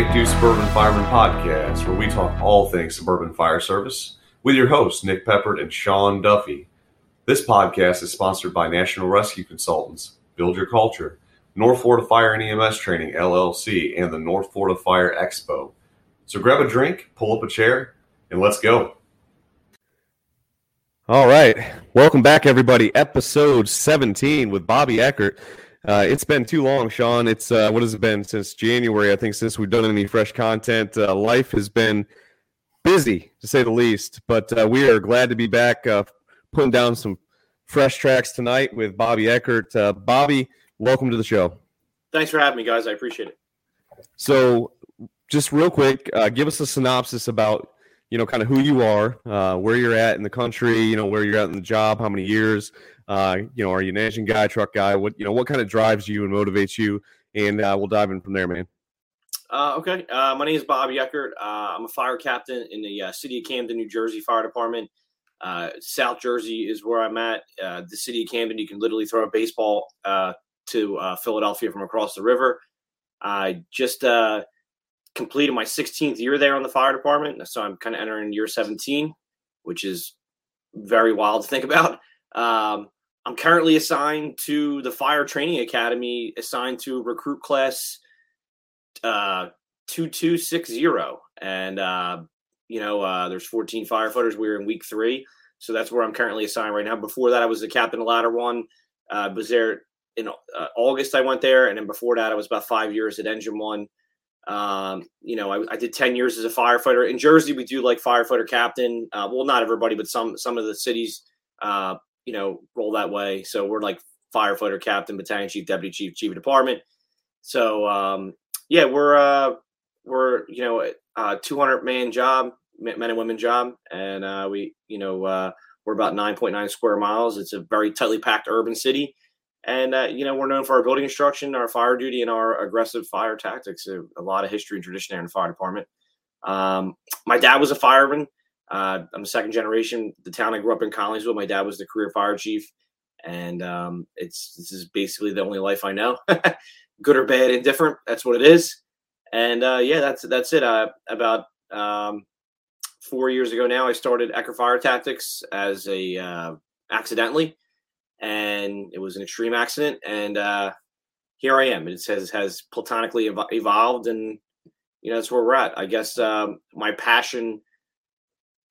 Do Suburban Fireman podcast, where we talk all things suburban fire service with your hosts, Nick Peppert and Sean Duffy. This podcast is sponsored by National Rescue Consultants, Build Your Culture, North Florida Fire and EMS Training LLC, and the North Florida Fire Expo. So grab a drink, pull up a chair, and let's go. All right. Welcome back, everybody. Episode 17 with Bobby Eckert. Uh, it's been too long, Sean. It's uh, what has it been since January? I think since we've done any fresh content. Uh, life has been busy, to say the least. But uh, we are glad to be back, uh, putting down some fresh tracks tonight with Bobby Eckert. Uh, Bobby, welcome to the show. Thanks for having me, guys. I appreciate it. So, just real quick, give us a synopsis about you know, kind of who you are, uh, where you're at in the country, you know, where you're at in the job, how many years, uh, you know, are you an engine guy, truck guy? What, you know, what kind of drives you and motivates you? And uh, we'll dive in from there, man. Uh, okay. Uh, my name is Bob Eckert. Uh, I'm a fire captain in the city of Camden, New Jersey Fire Department. South Jersey is where I'm at. the city of Camden, you can literally throw a baseball to Philadelphia from across the river. I just completed my 16th year there on the fire department. So I'm kind of entering year 17, which is very wild to think about. Um, I'm currently assigned to the Fire Training Academy, assigned to recruit class uh, 2260. And, uh, you know, uh, there's 14 firefighters. We're in week three. So that's where I'm currently assigned right now. Before that, I was the captain of ladder one. Uh, was there in uh, August, I went there. And then before that, I was about five years at engine one. Um, you know, I, I, did 10 years as a firefighter. In Jersey, we do like firefighter captain. Uh, well, not everybody, but some some of the cities, uh, you know, roll that way. So we're like firefighter captain, battalion chief, deputy chief, chief of department. So um, yeah, we're uh, we're you know a 200 man job, men and women job, and uh, we you know uh, we're about 9.9 square miles. It's a very tightly packed urban city. And uh, you know, we're known for our building instruction, our fire duty, and our aggressive fire tactics. A, a lot of history and tradition there in the fire department. Um, my dad was a fireman. Uh, I'm a second generation. The town I grew up in, Collingswood, my dad was the career fire chief, and um, it's this is basically the only life I know, good or bad, indifferent. That's what it is. And uh, yeah, that's that's it. Uh, about um, four years ago now, I started Eckert Fire Tactics as a uh, accidentally and it was an extreme accident. And uh, here I am. It has has platonically ev- evolved, and you know that's where we're at. I guess um, my passion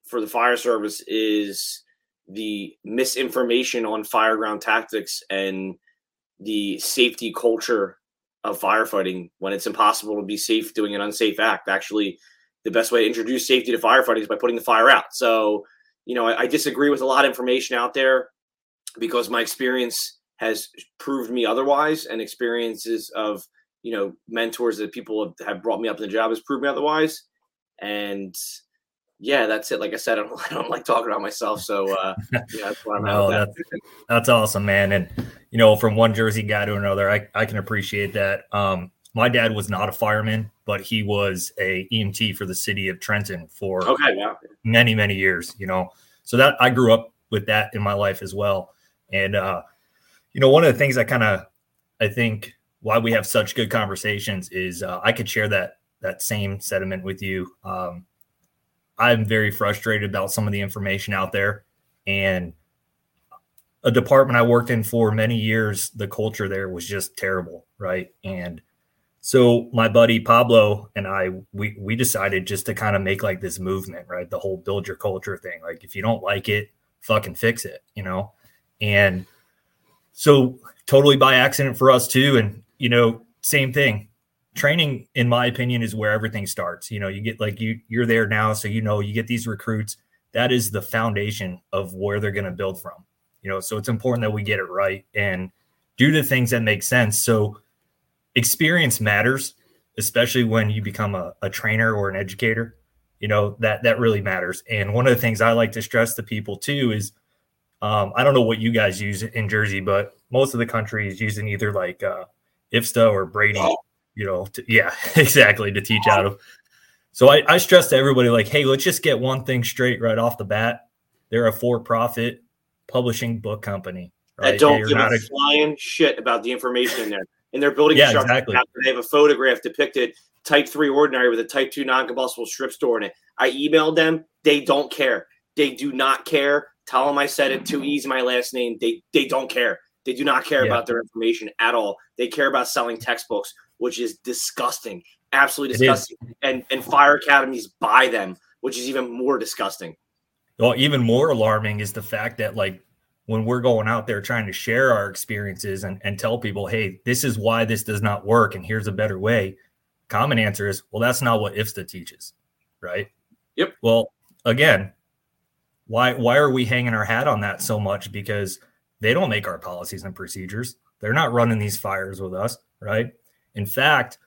for the fire service is the misinformation on fireground tactics and the safety culture of firefighting when it's impossible to be safe doing an unsafe act. Actually, the best way to introduce safety to firefighting is by putting the fire out. So, you know, I, I disagree with a lot of information out there because my experience has proved me otherwise and experiences of you know mentors that people have brought me up in the job has proved me otherwise and yeah that's it. Like i said i don't, I don't like talking about myself so uh yeah that's what i'm no, that's, that's awesome man. And you know from one jersey guy to another i, I can appreciate that. Um my dad was not a fireman but he was a emt for the city of trenton for okay, yeah. many many years you know. So that i grew up with that in my life as well. And uh, you know, one of the things I kind of I think why we have such good conversations is uh, I could share that that same sentiment with you. Um, I'm very frustrated about some of the information out there, and a department I worked in for many years, the culture there was just terrible, right? And so my buddy Pablo and I, we we decided just to kind of make like this movement, right? The whole build your culture thing. Like if you don't like it, fucking fix it, you know. And so totally by accident for us too. And, you know, same thing. Training, in my opinion, is where everything starts. You know, you get like you you're there now, so you know you get these recruits. That is the foundation of where they're going to build from. You know, so it's important that we get it right and do the things that make sense. So experience matters, especially when you become a, a trainer or an educator. You know, that that really matters. And one of the things I like to stress to people too is um, I don't know what you guys use in Jersey, but most of the country is using either like uh, IFSTA or Brady, you know, to, yeah, exactly, to teach out of. So I, I stress to everybody like, hey, let's just get one thing straight right off the bat. They're a for-profit publishing book company. Right? don't give a, a flying shit about the information in there. in their building yeah. Exactly. They have a photograph depicted type three ordinary with a type two non-combustible strip store in it. I emailed them. They don't care. They do not care. Tell them I said it too easy. My last name. They they don't care. They do not care yeah. about their information at all. They care about selling textbooks, which is disgusting, absolutely disgusting. And and fire academies buy them, which is even more disgusting. Well, even more alarming is the fact that like when we're going out there trying to share our experiences and, and tell people, hey, this is why this does not work, and here's a better way. Common answer is, well, that's not what IFSTA teaches, right? Yep. Well, again, why why are we hanging our hat on that so much? Because they don't make our policies and procedures. They're not running these fires with us, right? In fact,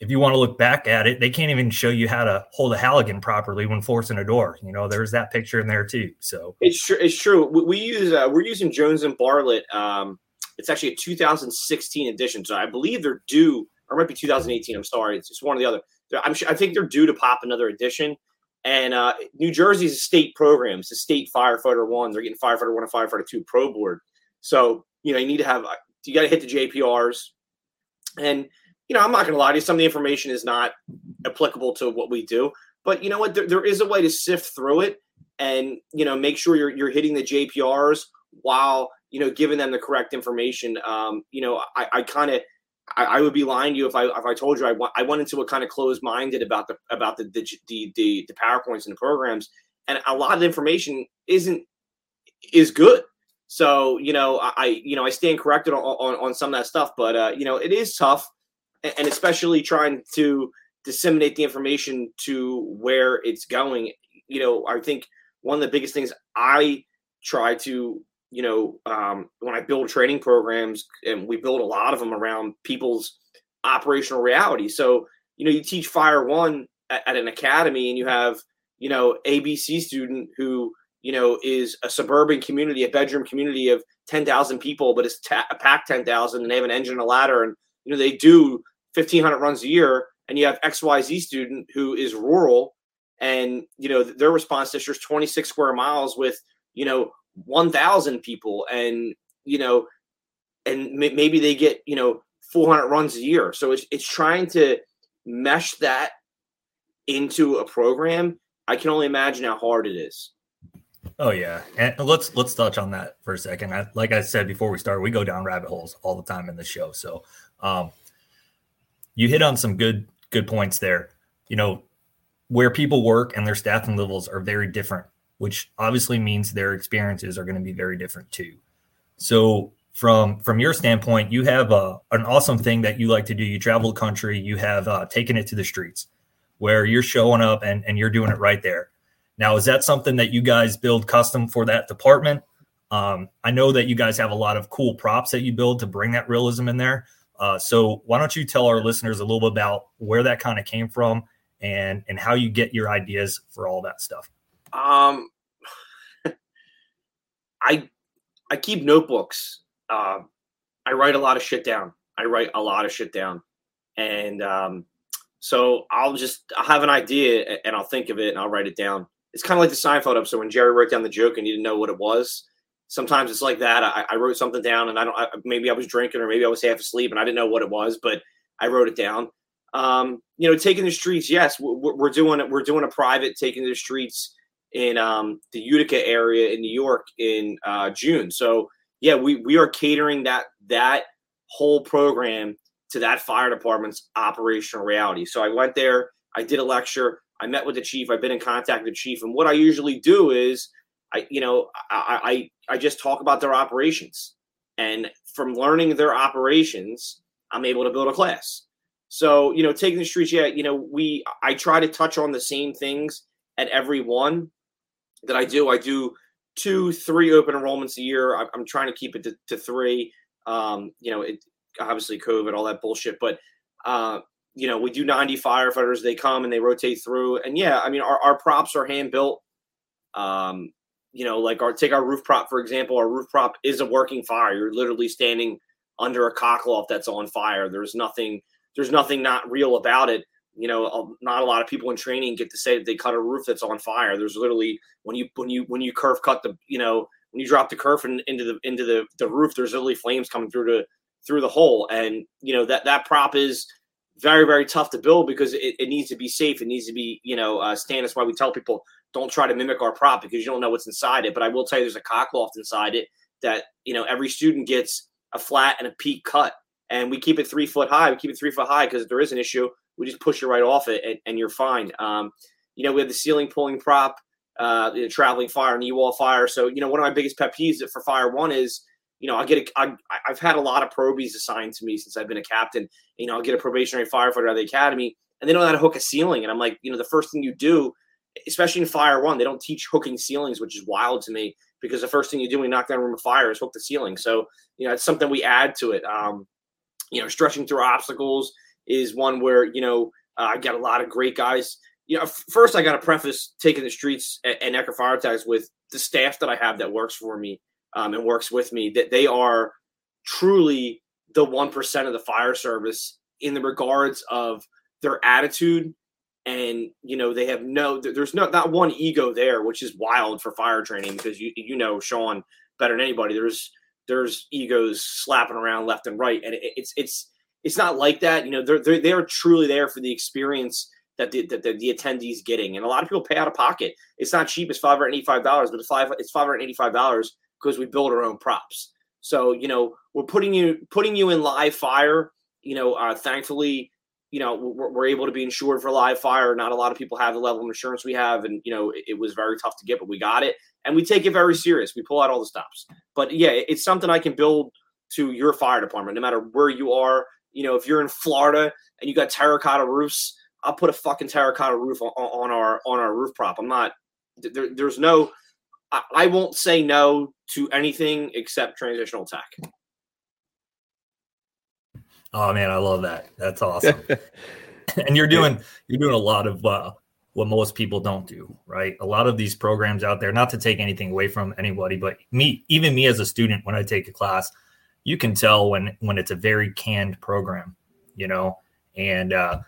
if you want to look back at it, they can't even show you how to hold a Halligan properly when forcing a door. You know, there's that picture in there too. So it's true. It's true. We, we use uh, we're using Jones and Bartlett. Um, it's actually a 2016 edition, so I believe they're due, or might be 2018. I'm sorry, it's just one or the other. I'm sure, I think they're due to pop another edition. And uh, New Jersey's a state program. It's a state firefighter one. They're getting firefighter one and firefighter two pro board. So you know you need to have you got to hit the JPRs, and you know I'm not going to lie to you. Some of the information is not applicable to what we do, but you know what? There, there is a way to sift through it and you know make sure you're you're hitting the JPRs while you know giving them the correct information. Um, you know I, I kind of I, I, would be lying to you if I if I told you I I went into a kind of closed minded about the about the the, the the the powerpoints and the programs, and a lot of the information isn't is good. So you know I you know I stand corrected on on, on some of that stuff, but uh, you know it is tough, and, especially trying to disseminate the information to where it's going. You know I think one of the biggest things I try to you know, um, when I build training programs, and we build a lot of them around people's operational reality. So, you know, you teach Fire One at, at an academy, and you have, you know, ABC student who, you know, is a suburban community, a bedroom community of ten thousand people, but it's ta- a pack ten thousand, and they have an engine and a ladder, and you know, they do fifteen hundred runs a year. And you have XYZ student who is rural, and you know, their response district is twenty six square miles with you know 1,000 people and, you know, and maybe they get, you know, 400 runs a year. So it's, it's trying to mesh that into a program. I can only imagine how hard it is. Oh yeah, and let's let's touch on that for a second. I, like I said before we start, we go down rabbit holes all the time in the show. So, um, you hit on some good good points there. You know, where people work and their staffing levels are very different which obviously means their experiences are going to be very different too. So from from your standpoint, you have a, an awesome thing that you like to do. You travel the country, you have uh, taken it to the streets where you're showing up and, and you're doing it right there. Now, is that something that you guys build custom for that department? Um, I know that you guys have a lot of cool props that you build to bring that realism in there. Uh, so why don't you tell our listeners a little bit about where that kind of came from and and how you get your ideas for all that stuff? Um, I I keep notebooks. Uh, I write a lot of shit down. I write a lot of shit down, and um, so I'll just I'll have an idea and I'll think of it and I'll write it down. It's kind of like the Seinfeld episode when Jerry wrote down the joke and he didn't know what it was. Sometimes it's like that. I, I wrote something down and I don't. I, maybe I was drinking or maybe I was half asleep and I didn't know what it was, but I wrote it down. Um, you know, taking the streets. Yes, we're, we're doing it. We're doing a private taking the streets in um, the Utica area in New York in uh, June. So yeah, we we are catering that that whole program to that fire department's operational reality. So I went there, I did a lecture, I met with the chief, I've been in contact with the chief, and what I usually do is I you know I I, I just talk about their operations, and from learning their operations, I'm able to build a class. So you know, taking the streets, yeah, you know, we I try to touch on the same things at every one that I do. I do two, three open enrollments a year. I'm, trying to keep it to, to three. Um, you know, it obviously COVID, all that bullshit, but uh, you know, we do 90 firefighters. They come and they rotate through, and yeah, I mean, our, our props are hand built. Um, you know, like our take our roof prop for example. Our roof prop is a working fire. You're literally standing under a cockloft that's on fire. There's nothing. There's nothing not real about it you know, not a lot of people in training get to say that they cut a roof that's on fire. There's literally when you when you when you kerf cut the you know when you drop the kerf in, into the into the, the roof, there's literally flames coming through to through the hole. And you know that that prop is very very tough to build because it, it needs to be safe. It needs to be you know uh, stand. That's why we tell people don't try to mimic our prop because you don't know what's inside it. But I will tell you, there's a cockloft inside it that you know every student gets a flat and a peak cut, and we keep it three foot high. We keep it three foot high because if there is an issue, we just push you right off it, and, and you're fine. Um, you know, we have the ceiling pulling prop, uh, the traveling fire, knee wall fire. So you know, one of my biggest pet peeves for fire one is you know, I get a, I, I've had a lot of probies assigned to me since I've been a captain. You know, I'll get a probationary firefighter out of the academy, and they don't know how to hook a ceiling. And I'm like, you know, the first thing you do, especially in fire one, they don't teach hooking ceilings, which is wild to me because the first thing you do when you knock down a room of fire is hook the ceiling. So, you know, it's something we add to it. Um, you know, stretching through obstacles is one where, you know, uh, I got a lot of great guys. You know, first I got to preface taking the streets and, and Eckert Fire Tags with the staff that I have that works for me um, and works with me that they are truly the 1% of the fire service in the regards of their attitude and you know they have no there's no not one ego there which is wild for fire training because you you know sean better than anybody there's there's egos slapping around left and right and it, it's it's it's not like that you know they're they're, they're truly there for the experience that the, that the, the attendees getting and a lot of people pay out of pocket it's not cheap it's $585 but it's five it's $585 because we build our own props. So you know we're putting you putting you in live fire. You know, uh, thankfully, you know we're, we're, able to be insured for live fire. Not a lot of people have the level of insurance we have, and you know it, it, was very tough to get, but we got it, and we take it very serious. We pull out all the stops. But yeah, it's something I can build to your fire department, no matter where you are. You know, if you're in Florida and you got terracotta roofs, I'll put a fucking terracotta roof on, on our on our roof prop. I'm not there, there's no I, I won't say no to anything except transitional tech. Oh man, I love that. That's awesome. and you're doing you're doing a lot of uh, what most people don't do, right? A lot of these programs out there, not to take anything away from anybody, but me, even me as a student, when I take a class, you can tell when when it's a very canned program, you know. And uh,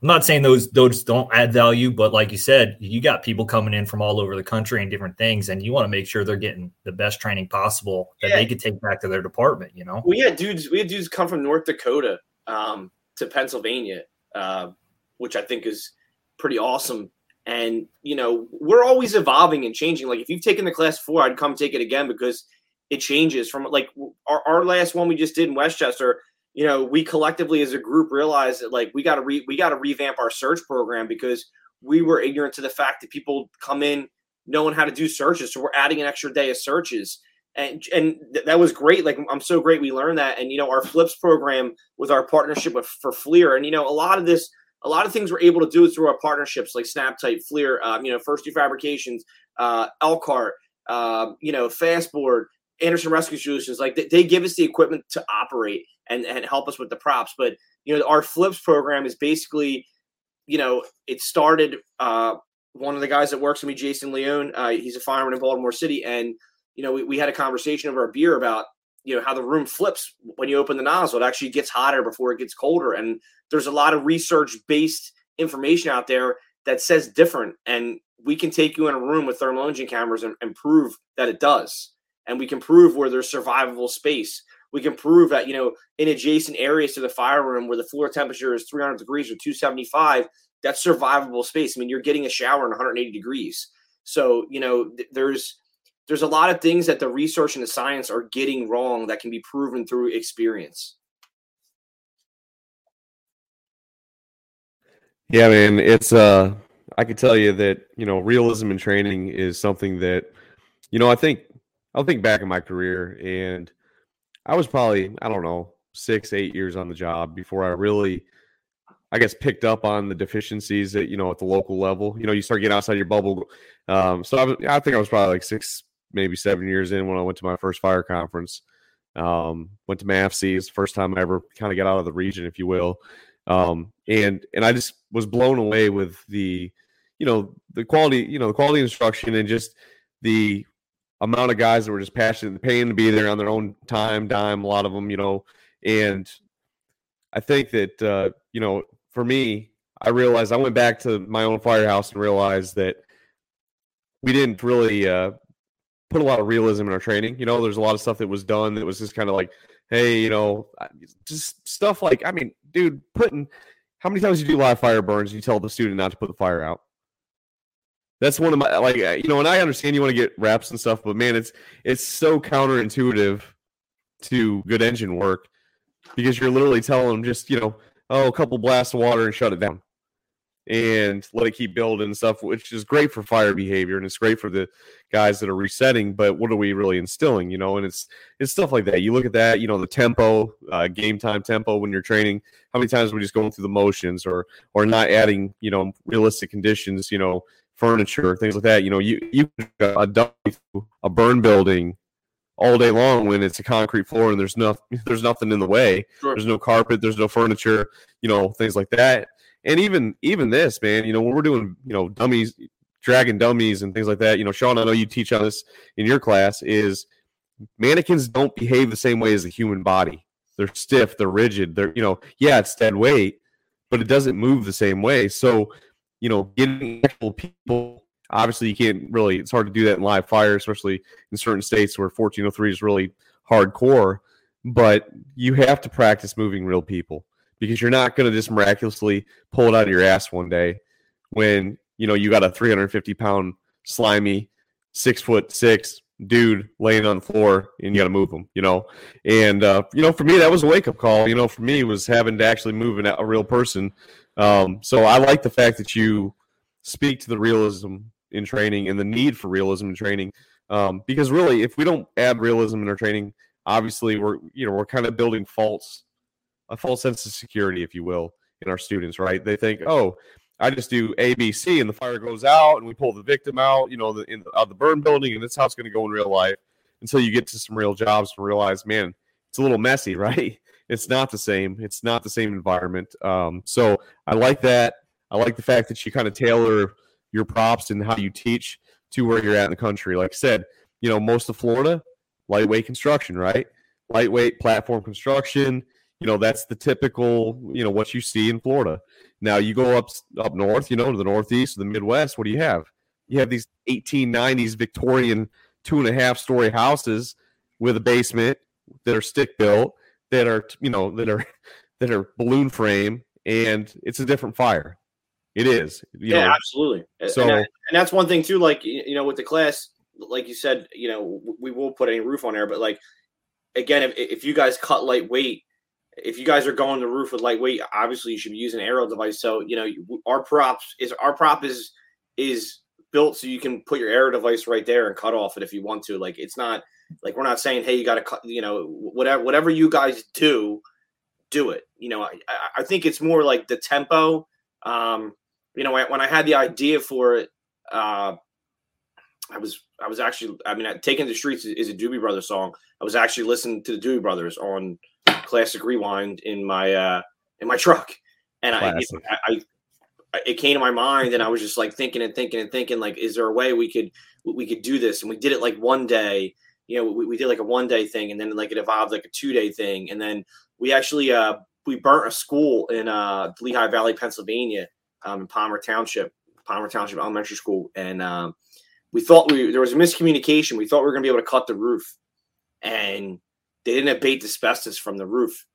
I'm not saying those those don't add value, but like you said, you got people coming in from all over the country and different things, and you want to make sure they're getting the best training possible that yeah. they could take back to their department. You know, we had dudes, we had dudes come from North Dakota um, to Pennsylvania, uh, which I think is pretty awesome. And you know, we're always evolving and changing. Like if you've taken the class before, I'd come take it again because it changes from like our, our last one we just did in Westchester you know, we collectively as a group realized that like we got to re- we got to revamp our search program because we were ignorant to the fact that people come in knowing how to do searches. So we're adding an extra day of searches. And, and th- that was great. Like I'm so great we learned that. And you know, our flips program with our partnership with for FLIR, And you know, a lot of this, a lot of things we're able to do through our partnerships like SnapTight, FLIR, um, you know, First Due Fabrications, uh, Elkhart, uh, you know, Fastboard, Anderson Rescue Solutions. Like they give us the equipment to operate and, and help us with the props. But you know, our flips program is basically, you know, it started. Uh, one of the guys that works with me, Jason Leone, uh, he's a fireman in Baltimore City, and you know, we, we had a conversation over a beer about you know how the room flips when you open the nozzle. It actually gets hotter before it gets colder, and there's a lot of research based information out there that says different. And we can take you in a room with thermal imaging cameras and, and prove that it does, and we can prove where there's survivable space we can prove that you know in adjacent areas to the fire room where the floor temperature is 300 degrees or 275 that's survivable space. I mean you're getting a shower in 180 degrees. So you know th- there's there's a lot of things that the research and the science are getting wrong that can be proven through experience. Yeah man it's uh i could tell you that you know realism in training is something that you know i think i'll think back in my career and I was probably, I don't know, six, eight years on the job before I really, I guess, picked up on the deficiencies that, you know, at the local level. You know, you start getting outside your bubble. Um, so I, I think I was probably like six, maybe seven years in when I went to my first fire conference. Um, went to MAFC. The first time I ever kind of got out of the region, if you will. Um, and and I just was blown away with the, you know, the quality, you know, the quality instruction and just the amount of guys that were just passionate, paying to be there on their own time, dime. A lot of them, you know, and I think that uh, you know, for me, I realized I went back to my own firehouse and realized that we didn't really uh, put a lot of realism in our training. You know, there's a lot of stuff that was done that was just kind of like, hey, you know, just stuff like, I mean, dude, putting how many times you do live fire burns, you tell the student not to put the fire out. That's one of my like you know, and I understand you want to get reps and stuff, but man, it's it's so counterintuitive to good engine work because you're literally telling them just you know, oh, a couple blasts of water and shut it down and let it keep building and stuff, which is great for fire behavior and it's great for the guys that are resetting. But what are we really instilling? You know, and it's it's stuff like that. You look at that, you know, the tempo, uh, game time tempo when you're training. How many times are we just going through the motions or or not adding, you know, realistic conditions? You know, furniture, things like that. You know, you you a dummy a burn building all day long when it's a concrete floor and there's no there's nothing in the way. Sure. There's no carpet, there's no furniture, you know, things like that and even even this man you know when we're doing you know dummies dragging dummies and things like that you know sean i know you teach on this in your class is mannequins don't behave the same way as the human body they're stiff they're rigid they're you know yeah it's dead weight but it doesn't move the same way so you know getting actual people obviously you can't really it's hard to do that in live fire especially in certain states where 1403 is really hardcore but you have to practice moving real people because you're not going to just miraculously pull it out of your ass one day when you know you got a 350 pound slimy six foot six dude laying on the floor and you got to move him you know? And uh, you know for me that was a wake up call you know? For me was having to actually move a real person um, so i like the fact that you speak to the realism in training and the need for realism in training um, because really if we don't add realism in our training obviously we're you know we're kind of building false a false sense of security, if you will, in our students, right? They think, oh, I just do A, B, C, and the fire goes out, and we pull the victim out, you know, the, in the, of the burn building, and that's how it's going to go in real life. Until you get to some real jobs and realize, man, it's a little messy, right? It's not the same. It's not the same environment. Um, so I like that. I like the fact that you kind of tailor your props and how you teach to where you're at in the country. Like I said, you know, most of Florida, lightweight construction, right? Lightweight platform construction you know that's the typical you know what you see in Florida. Now you go up up north, you know, to the northeast, the Midwest. What do you have? You have these 1890s Victorian two and a half story houses with a basement that are stick built, that are you know that are that are balloon frame, and it's a different fire. It is. yeah, know. absolutely. So and, that, and that's one thing too. Like you know, with the class, like you said, you know, we will put any roof on there, but like again, if, if you guys cut lightweight if you guys are going to the roof with lightweight, obviously you should be using an aerial device. So you know our props is our prop is is built so you can put your aerial device right there and cut off it if you want to. Like it's not like we're not saying hey you got to cut you know whatever whatever you guys do, do it. You know I I think it's more like the tempo. Um, you know when I had the idea for it, uh, I was I was actually I mean taking the streets is, is a Doobie Brothers song. I was actually listening to the Doobie Brothers on classic rewind in my uh in my truck, and I, I, I it came to my mind and I was just like thinking and thinking and thinking like is there a way we could we could do this and we did it like one day you know we, we did like a one day thing and then like it evolved like a two day thing and then we actually uh we burnt a school in uh Lehigh Valley Pennsylvania um in Palmer Township Palmer Township Elementary School and um we thought we there was a miscommunication we thought we were gonna be able to cut the roof and they didn't abate asbestos from the roof,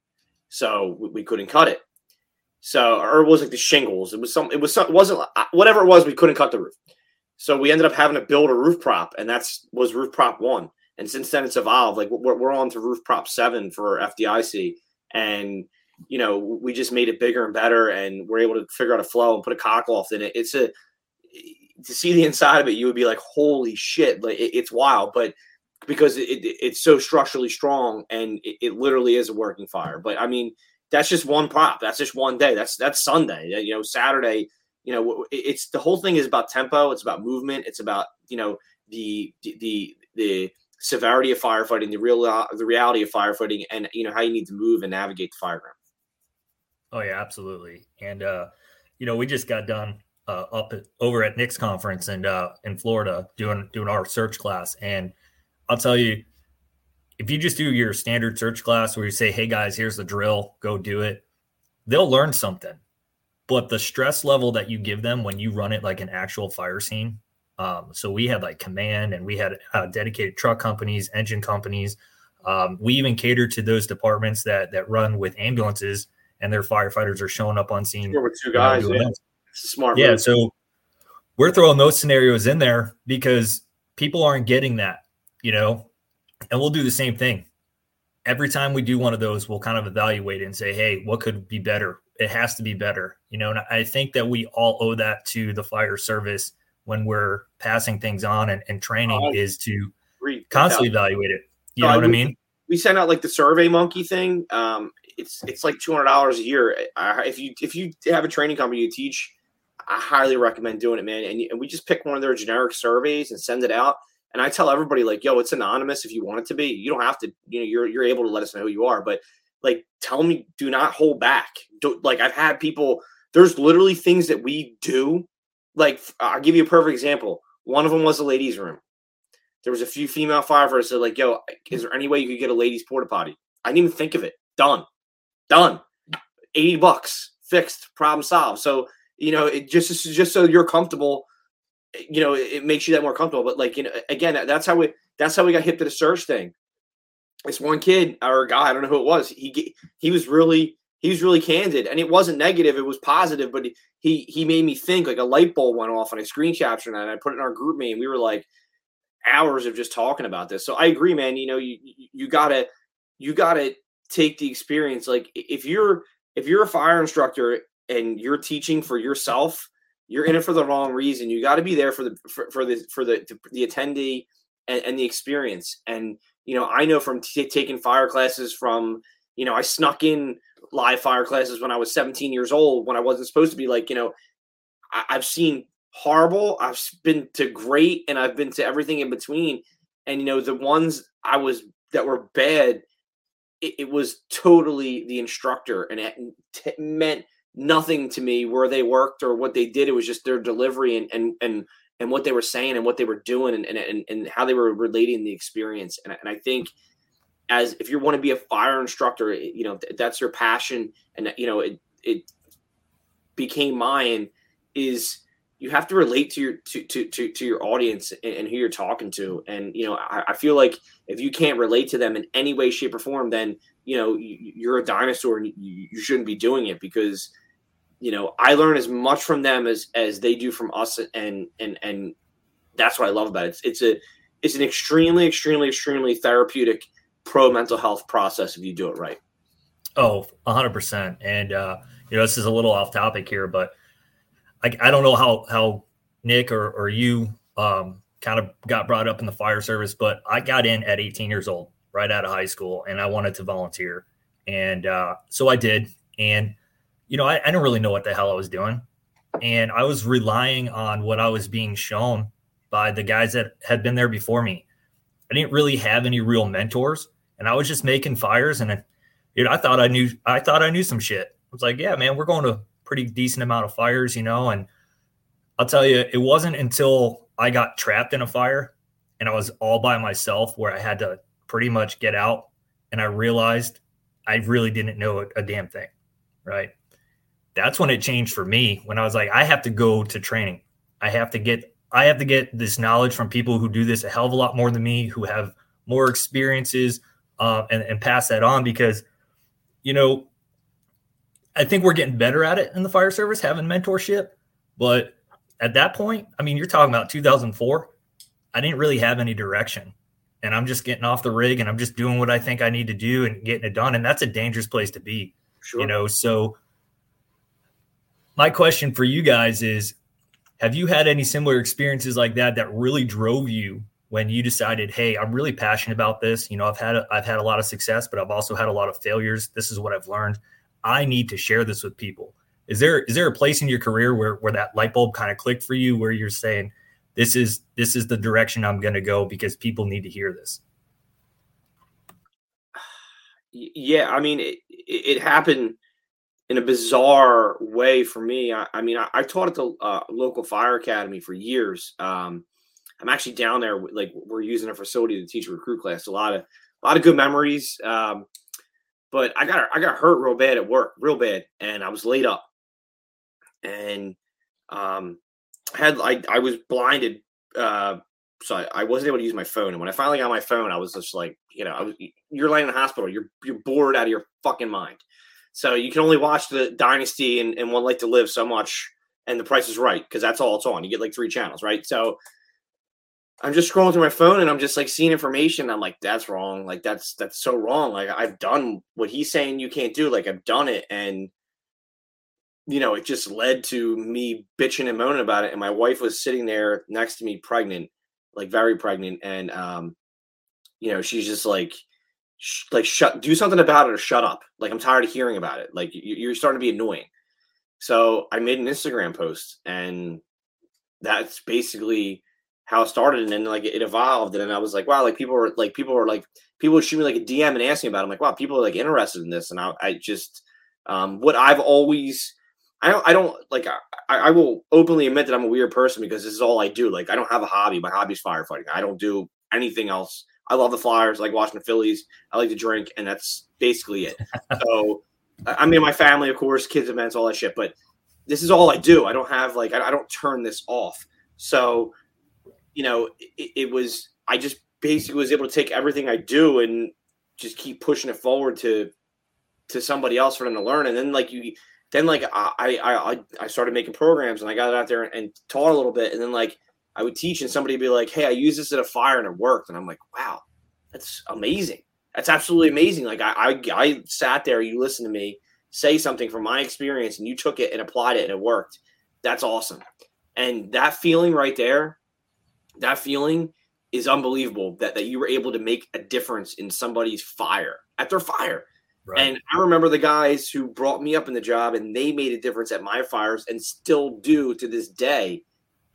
so we, we couldn't cut it. So, or it was like the shingles. It was some. It was some. It wasn't uh, whatever it was. We couldn't cut the roof, so we ended up having to build a roof prop, and that's was roof prop one. And since then, it's evolved. Like we're, we're on to roof prop seven for FDIC, and you know we just made it bigger and better, and we're able to figure out a flow and put a cockloft in it. It's a to see the inside of it, you would be like, "Holy shit!" Like it, it's wild, but because it, it, it's so structurally strong and it, it, literally is a working fire. But I mean, that's just one prop. That's just one day. That's that's Sunday. You know, Saturday. You know, it's the whole thing is about tempo. It's about movement. It's about you know the the the severity of firefighting, the real the reality of firefighting, and you know how you need to move and navigate the fireground. Oh yeah, absolutely. And uh, you know, we just got done uh, up at, over at Nick's conference and uh, in Florida doing doing our search class and I'll tell you, if you just do your standard search class where you say, hey guys, here's the drill, go do it, they'll learn something. But the stress level that you give them when you run it like an actual fire scene Um, so we had like command and we had uh, dedicated truck companies, engine companies. Um, we even catered to those departments that that run with ambulances and their firefighters are showing up on scene. with two guys, yeah. It's a smart. Yeah, move. so we're throwing those scenarios in there because people aren't getting that, you know, and we'll do the same thing. Every time we do one of those, we'll kind of evaluate it and say, hey, what could be better? It has to be better, you know. And I think that we all owe that to the fire service when we're passing things on and, and training oh, is to constantly evaluate it. You no, know what I, mean? We send out like the Survey Monkey thing. Um, it's it's like two hundred dollars a year. if you if you have a training company you teach, I highly recommend doing it, man. And, and we just pick one of their generic surveys and send it out. And I tell everybody like, yo, it's anonymous if you want it to be. You don't have to. You know, you're you're able to let us know who you are, but like, tell me, do not hold back. Don't, like I've had people. There's literally things that we do. Like I'll give you a perfect example. One of them was a ladies' room. There was a few female firefighters that like, yo, is there any way you could get a ladies' porta potty? I didn't even think of it. Done. Done. 80 bucks fixed, problem solved. So, you know, it just just so you're comfortable, you know, it makes you that more comfortable. But like, you know, again, that's how we that's how we got hit to the search thing. This one kid or guy, I don't know who it was. He he was really he was really candid, and it wasn't negative; it was positive. But he he made me think. Like a light bulb went off, and I screen captured and I put it in our GroupMe, and we were like hours of just talking about this. So I agree, man. You know, you you gotta you gotta take the experience. Like if you're if you're a fire instructor and you're teaching for yourself, you're in it for the wrong reason. You got to be there for the for, for the for the the attendee and, and, the experience. And you know, I know from t- taking fire classes from you know, I snuck in live fire classes when I was 17 years old when I wasn't supposed to be. Like you know, I, I've seen horrible, I've been to great, and I've been to everything in between. And you know, the ones I was that were bad it, it was totally the instructor, and it t- meant nothing to me where they worked or what they did. It was just their delivery and and and and what they were saying and what they were doing and and, and how they were relating the experience. And, and I think as if you want to be a fire instructor, eh, you know that's your passion, and you know it it became mine is you have to relate to your to to to, to your audience and, and, who you're talking to. And you know I, I, feel like if you can't relate to them in any way shape or form then you know you, are a dinosaur and you, you, shouldn't be doing it because you know i learn as much from them as as they do from us and and and that's what i love about it. It's, it's a it's an extremely extremely extremely therapeutic pro mental health process if you do it right oh 100% and uh you know this is a little off topic here but I, I don't know how how Nick or, or you um, kind of got brought up in the fire service, but I got in at 18 years old, right out of high school, and I wanted to volunteer, and uh, so I did. And you know, I, I didn't really know what the hell I was doing, and I was relying on what I was being shown by the guys that had been there before me. I didn't really have any real mentors, and I was just making fires, and I, dude, I thought I knew, I thought I knew some shit. I was like, yeah, man, we're going to pretty decent amount of fires, you know. And I'll tell you, it wasn't until I got trapped in a fire and I was all by myself where I had to pretty much get out and I realized I really didn't know a damn thing. Right. That's when it changed for me when I was like, I have to go to training. I have to get I have to get this knowledge from people who do this a hell of a lot more than me, who have more experiences, uh, and, and pass that on because, you know, I think we're getting better at it in the fire service, having mentorship. But at that point, I mean, you're talking about 2004. I didn't really have any direction. And I'm just getting off the rig and I'm just doing what I think I need to do and getting it done. And that's a dangerous place to be. Sure. You know, so my question for you guys is have you had any similar experiences like that that really drove you when you decided, hey, I'm really passionate about this? You know, I've had a, I've had a lot of success, but I've also had a lot of failures. This is what I've learned. I need to share this with people. Is there is there a place in your career where where that light bulb kind of clicked for you where you're saying this is this is the direction I'm going to go because people need to hear this? Yeah, I mean it, it happened in a bizarre way for me. I, I mean, I, I, taught at the uh, local fire academy for years. Um, I'm actually down there, like we're using a facility to teach a recruit class. A lot of a lot of good memories. Um, but I got I got hurt real bad at work, real bad, and I was laid up, and um, had I I was blinded uh, so I, I, wasn't able to use my phone. And when I finally got my phone, I was just like, you know, I was, you're laying in the hospital, you're you're bored out of your fucking mind. So you can only watch the Dynasty and, and One Life to Live so much, and The Price is Right because that's all it's on. You get like three channels, right? So I'm just scrolling through my phone and I'm just like seeing information. I'm like, that's wrong. Like that's that's so wrong. Like I've done what he's saying you can't do. Like I've done it, and you know, it just led to me bitching and moaning about it. And my wife was sitting there next to me, pregnant, like very pregnant, and um, you know, she's just like, sh- like shut, do something about it or shut up. Like I'm tired of hearing about it. Like you're starting to be annoying. So I made an Instagram post, and that's basically how it started. And then like it evolved, and then I was like, wow, like people were like people were like people would shoot me like a DM and ask me about. It. I'm like, wow, people are like interested in this, and I, I just um, what I've always I don't, I don't like, I, I will openly admit that I'm a weird person because this is all I do. Like, I don't have a hobby. My hobby is firefighting. I don't do anything else. I love the Flyers, I like watching the Phillies. I like to drink, and that's basically it. so, I mean, my family, of course, kids events, all that shit. But this is all I do. I don't have like, I, I don't turn this off. So, you know, it, it was. I just basically was able to take everything I do and just keep pushing it forward to to somebody else for them to learn. And then like you then like I I I started making programs and I got it out there and taught a little bit and then like I would teach and somebody would be like, "Hey, I used this at a fire and it worked," and I'm like, "Wow, that's amazing! That's absolutely amazing!" Like I I, I sat there, you listened to me say something from my experience and you took it and applied it and it worked. That's awesome, and that feeling right there, that feeling is unbelievable that that you were able to make a difference in somebody's fire at their fire Right. And I remember the guys who brought me up in the job and they made a difference at my fires and still do to this day.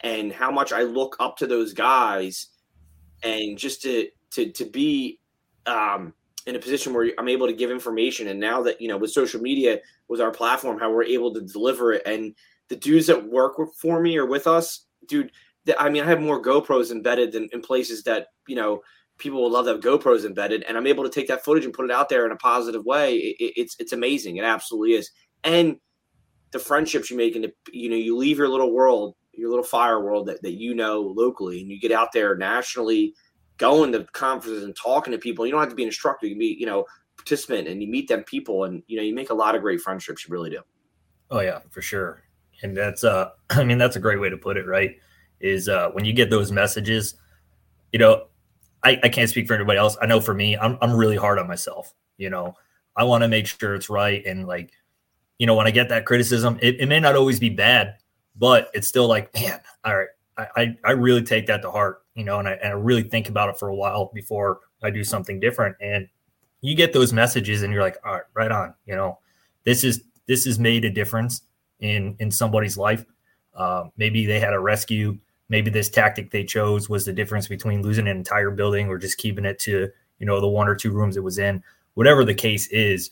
And how much I look up to those guys and just to to to be um, in a position where I'm able to give information. And now that you know with social media, with our platform, how we're able to deliver it, and the dudes that work for me or with us, dude. I mean, I have more GoPros embedded in, in places that you know people will love to have GoPros embedded, and I'm able to take that footage and put it out there in a positive way. It, it's it's amazing. It absolutely is. And the friendships you make, and you know, you leave your little world, your little fire world that, that you know locally, and you get out there nationally, going to conferences and talking to people. You don't have to be an instructor; you can be, you know, participant, and you meet them people, and you know, you make a lot of great friendships. You really do. Oh yeah, for sure. And that's uh, I mean, that's a great way to put it. Right? Is uh, when you get those messages, you know, I, I can't speak for anybody else. I know for me, I'm I'm really hard on myself. You know, I want to make sure it's right. And like, you know, when I get that criticism, it, it may not always be bad, but it's still like, man, all right, I, I really take that to heart, you know, and I, and I really think about it for a while before I do something different. And you get those messages and you're like, all right, right on, you know, this is, this has made a difference in, in somebody's life. Uh, maybe they had a rescue maybe this tactic they chose was the difference between losing an entire building or just keeping it to you know the one or two rooms it was in whatever the case is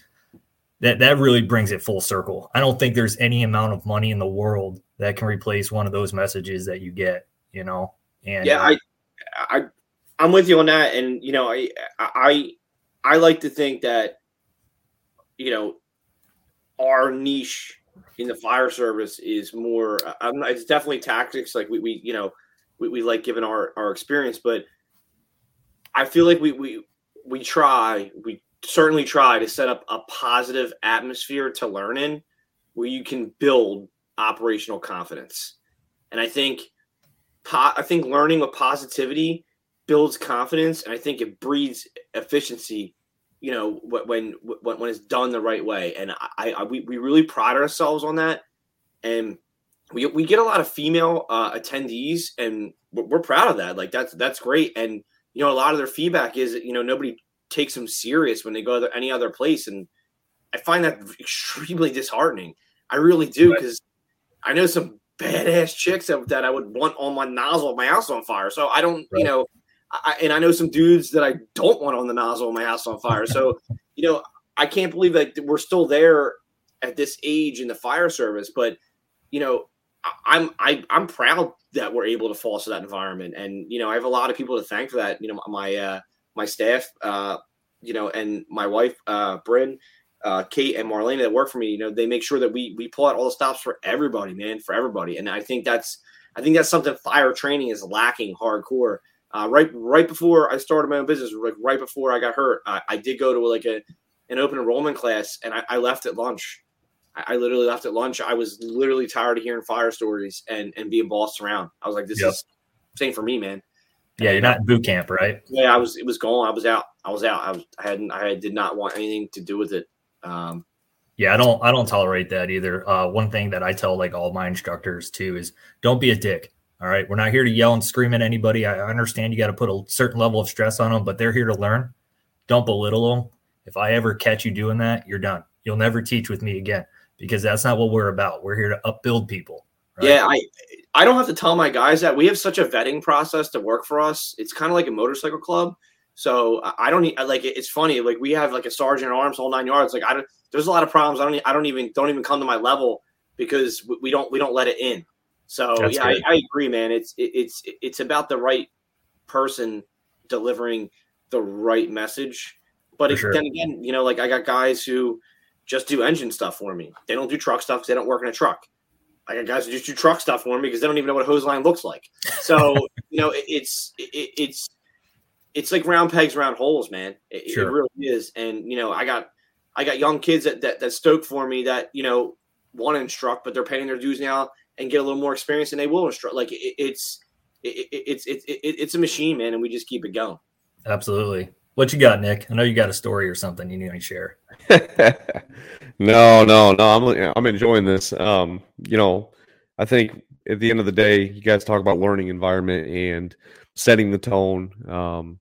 that that really brings it full circle i don't think there's any amount of money in the world that can replace one of those messages that you get you know and yeah i i i'm with you on that and you know i i i like to think that you know our niche in the fire service is more. I'm not, it's definitely tactics. Like we, we you know, we, we like given our our experience, but I feel like we we we try we certainly try to set up a positive atmosphere to learn in where you can build operational confidence. And I think po- I think learning with positivity builds confidence and I think it breeds efficiency you know when when when it's done the right way. And i, I we, we really pride ourselves on that. And we, we get a lot of female uh, attendees and we're, we're proud of that. Like that's that's great. And you know a lot of their feedback is you know nobody takes them serious when they go to any other place and i find that extremely disheartening i really do because right. i know some badass chicks that, that i would want on my nozzle of my house on fire so i don't right. you know I, and I know some dudes that I don't want on the nozzle of my house on fire. So, you know, I can't believe that we're still there at this age in the fire service. But, you know, I'm I, I'm proud that we're able to foster that environment, and you know, I have a lot of people to thank for that. You know, my uh, my staff, uh, you know, and my wife, uh, Bryn, uh, Kate, and Marlena that work for me. You know, they make sure that we we pull out all the stops for everybody, man, for everybody. And I think that's I think that's something fire training is lacking hardcore. Uh, right right before I started my own business, like right before I got hurt, I, I did go to like a an open enrollment class, and I, I left at lunch. I, I, literally left at lunch. I was literally tired of hearing fire stories and and being bossed around. I was like, this yep. is same for me, man. Yeah, you're not in boot camp, right? Yeah, I was. It was gone. I was out. I was out. I was. I hadn't. I did not want anything to do with it. Um, yeah, I don't. I don't tolerate that either. Uh, one thing that I tell like all my instructors too is don't be a dick. All right, we're not here to yell and scream at anybody. I understand you got to put a certain level of stress on them, but they're here to learn. Don't belittle them. If I ever catch you doing that, you're done. You'll never teach with me again because that's not what we're about. We're here to upbuild people. Right? Yeah, I I don't have to tell my guys that we have such a vetting process to work for us. It's kind of like a motorcycle club. So I don't need like it's funny like we have like a sergeant at arms whole nine yards. Like I don't there's a lot of problems. I don't I don't even don't even come to my level because we don't we don't let it in. So That's yeah, I, I, agree, man. It's it, it's it's about the right person delivering the right message. But if, sure. then again, you know, like I got guys who just do engine stuff for me. They don't do truck stuff because they don't work in a truck. I got guys who just do truck stuff for me because they don't even know what a hose line looks like. So you know, it, it's it, it's it's like round pegs, round holes, man. It, sure. it, really is. And you know, I got I got young kids that that, that stoke for me that you know want to instruct, but they're paying their dues now and get a little more experience, and they will instruct. Like it's it's it's it's a machine, man, and we just keep it going. Absolutely. What you got, Nick? I know you got a story or something you need to share. no, no, no. I'm I'm enjoying this. Um, you know, I think at the end of the day, you guys talk about learning environment and setting the tone. Um,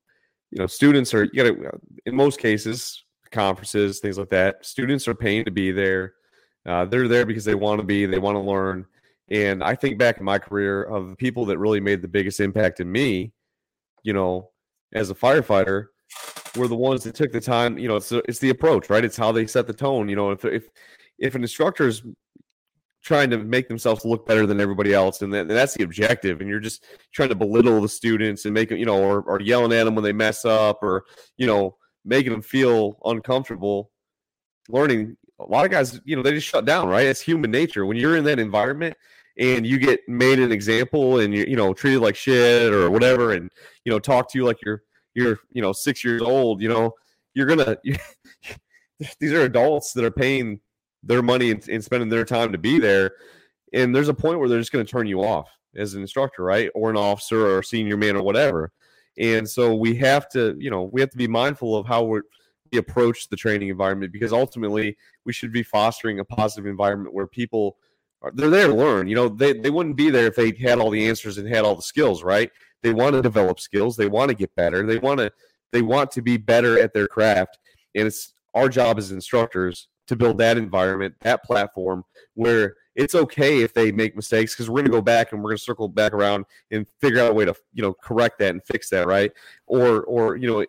you know, students are you got in most cases conferences, things like that. Students are paying to be there. Uh, they're there because they want to be. They want to learn. And I think back in my career of the people that really made the biggest impact in me, you know, as a firefighter, were the ones that took the time. You know, it's it's the approach, right? It's how they set the tone. You know, if if if an instructor is trying to make themselves look better than everybody else, and, that, and that's the objective, and you're just trying to belittle the students and make them, you know, or, or yelling at them when they mess up, or you know, making them feel uncomfortable. Learning, a lot of guys, you know, they just shut down, right? It's human nature. When you're in that environment and you get made an example and you you know treated like shit or whatever, and you know talk to you like you're you're you know six years old, you know you're gonna. You, these are adults that are paying their money and, and, spending their time to be there, and there's a point where they're just going to turn you off as an instructor, right, or an officer or a senior man or whatever. And so we have to, you know, we have to be mindful of how we approach the training environment because ultimately we should be fostering a positive environment where people are, they're there to learn. You know, they, they wouldn't be there if they had all the answers and had all the skills, right? They want to develop skills. They want to get better. They want to they want to be better at their craft. And it's our job as instructors to build that environment, that platform where it's okay if they make mistakes because we're going to go back and we're going to circle back around and figure out a way to you know correct that and fix that right or or you know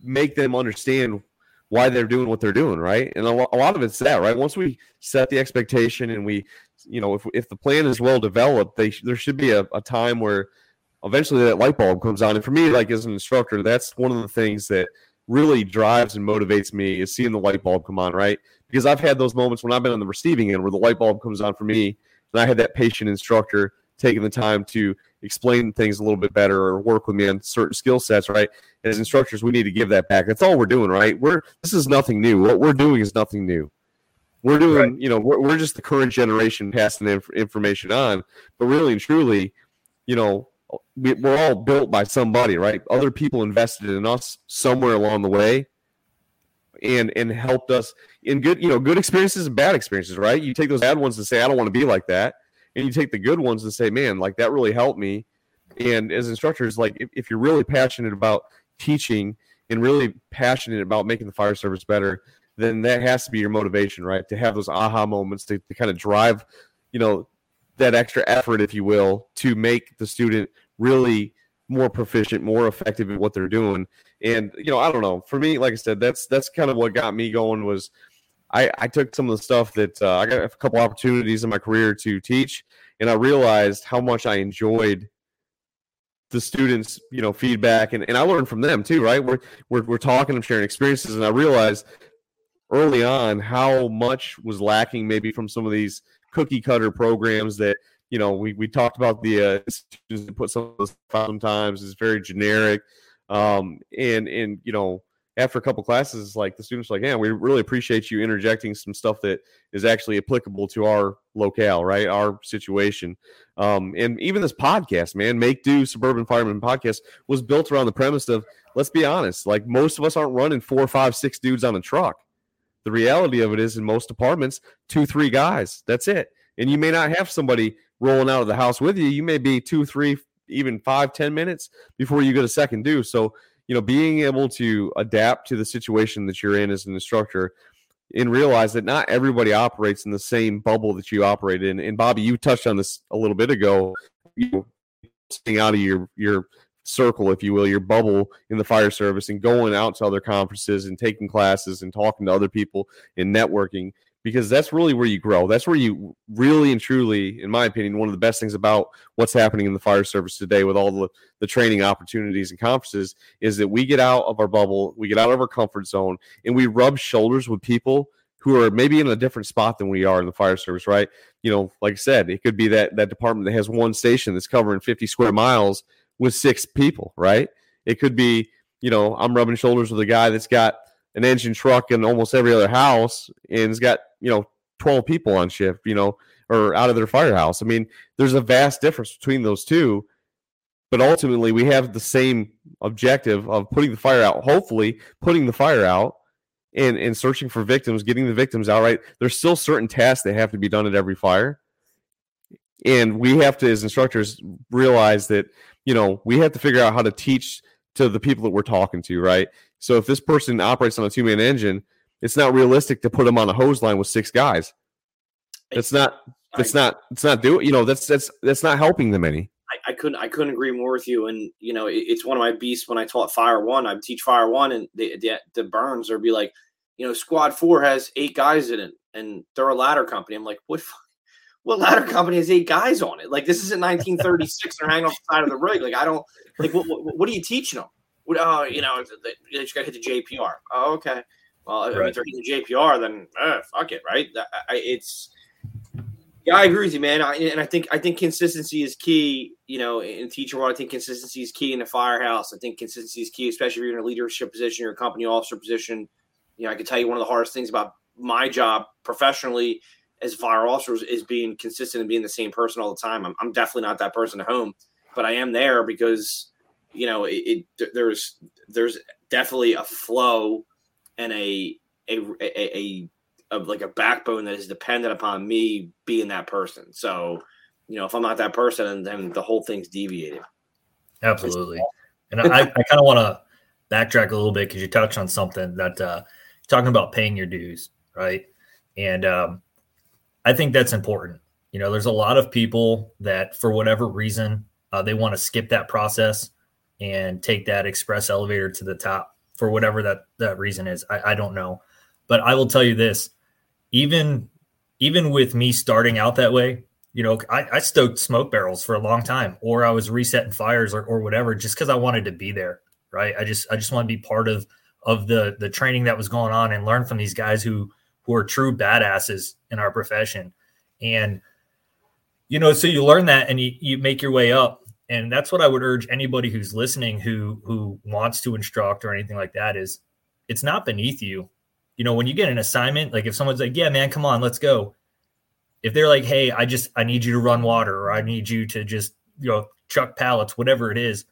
make them understand why they're doing what they're doing, right? And a lot of it's that, right? Once we set the expectation and we, you know, if, if the plan is well developed, they there should be a, a time where eventually that light bulb comes on. And for me, like as an instructor, that's one of the things that really drives and motivates me is seeing the light bulb come on, right? Because I've had those moments when I've been on the receiving end where the light bulb comes on for me, and I had that patient instructor taking the time to explain things a little bit better or work with me on certain skill sets, right? As instructors, we need to give that back. That's all we're doing, right? We're this is nothing new. What we're doing is nothing new. We're doing, right. you know, we're, we're just the current generation passing inf- information on, but really and truly, you know, we're all built by somebody, right? Other people invested in us somewhere along the way, and and helped us in good, you know, good experiences and bad experiences, right? You take those bad ones and say, I don't want to be like that and you take the good ones and say, man, like that really helped me. And as instructors, like if, if you're really passionate about teaching and really passionate about making the fire service better, then that has to be your motivation, right? To have those aha moments to, to kind of drive, you know, that extra effort, if you will, to make the student really more proficient, more effective at what they're doing. And you know, I don't know. For me, like I said, that's that's kind of what got me going was I, I took some of the stuff that uh, I got a couple opportunities in my career to teach, and I realized how much I enjoyed the students, you know, feedback, and, and I learned from them too, right? We're, we're we're talking and sharing experiences, and I realized early on how much was lacking maybe from some of these cookie cutter programs that you know, we, we talked about the uh, institutions put some sometimes is very generic. Um, and, and, you know, after a couple classes, like the students like, yeah, we really appreciate you interjecting some stuff that is actually applicable to our locale, right? Our situation. Um, and even this podcast, man, Make Do Suburban Fireman podcast was built around the premise of, let's be honest, like most of us aren't running four, five, six dudes on a truck. The reality of it is in most departments, two, three guys. That's it. And you may not have somebody rolling out of the house with you. You may be two, three, even five, ten minutes before you get a second due. So, you know, being able to adapt to the situation that you're in as an instructor and realize that not everybody operates in the same bubble that you operate in. And Bobby, you touched on this a little bit ago. You know, out of your your circle, if you will, your bubble in the fire service and going out to other conferences and taking classes and talking to other people and networking because that's really where you grow. That's where you really and truly, in my opinion, one of the best things about what's happening in the fire service today with all the, the training opportunities and conferences is that we get out of our bubble, we get out of our comfort zone, and we rub shoulders with people who are maybe in a different spot than we are in the fire service, right? You know, like I said, it could be that that department that has one station that's covering 50 square miles with six people, right? It could be, you know, I'm rubbing shoulders with a guy that's got an engine truck in almost every other house and has got, you know, 12 people on shift, you know, or out of their firehouse. I mean, there's a vast difference between those two. But ultimately, we have the same objective of putting the fire out, hopefully, putting the fire out and, and searching for victims, getting the victims out, right? There's still certain tasks that have to be done at every fire. And we have to, as instructors, realize that you know, we have to figure out how to teach to the people that we're talking to, right? So if this person operates on a two man engine, it's not realistic to put them on a hose line with six guys. That's not. That's not. It's not do. You know. That's that's that's not helping them any. I, I, couldn't. I couldn't agree more with you. And you know, it, it's one of my beasts when I taught Fire One. I teach Fire One, and the the, the burns or be like, you know, Squad Four has eight guys in it, and they're a ladder company. I'm like, what? What ladder company has eight guys on it? Like this isn't 1936. they're hanging off the side of the rig. Like I don't like what, what, what are you teaching them? What, oh, you know, they just got to hit the JPR. Oh, okay. Well, right. if they're hitting the JPR, then uh, fuck it, right? I, it's yeah, I agree with you, man. I, and I think I think consistency is key. You know, in teacher world, I think consistency is key in the firehouse. I think consistency is key, especially if you're in a leadership position, or a company officer position. You know, I can tell you one of the hardest things about my job professionally as fire officers is being consistent and being the same person all the time. I'm, I'm definitely not that person at home, but I am there because you know it, it there's there's definitely a flow and a a, a a, a like a backbone that is dependent upon me being that person. So you know if I'm not that person, then the whole thing's deviated. Absolutely, and I, I kind of want to backtrack a little bit because you touched on something that uh, talking about paying your dues, right? And um, I think that's important. You know, there's a lot of people that, for whatever reason, uh, they want to skip that process and take that express elevator to the top for whatever that that reason is. I, I don't know, but I will tell you this: even even with me starting out that way, you know, I, I stoked smoke barrels for a long time, or I was resetting fires or, or whatever, just because I wanted to be there. Right? I just I just want to be part of of the the training that was going on and learn from these guys who who are true badasses in our profession. And, you know, so you learn that and you, you make your way up. And that's what I would urge anybody who's listening who who wants to instruct or anything like that is it's not beneath you. You know, when you get an assignment, like if someone's like, Yeah, man, come on, let's go. If they're like, Hey, I just I need you to run water or I need you to just, you know, chuck pallets, whatever it is,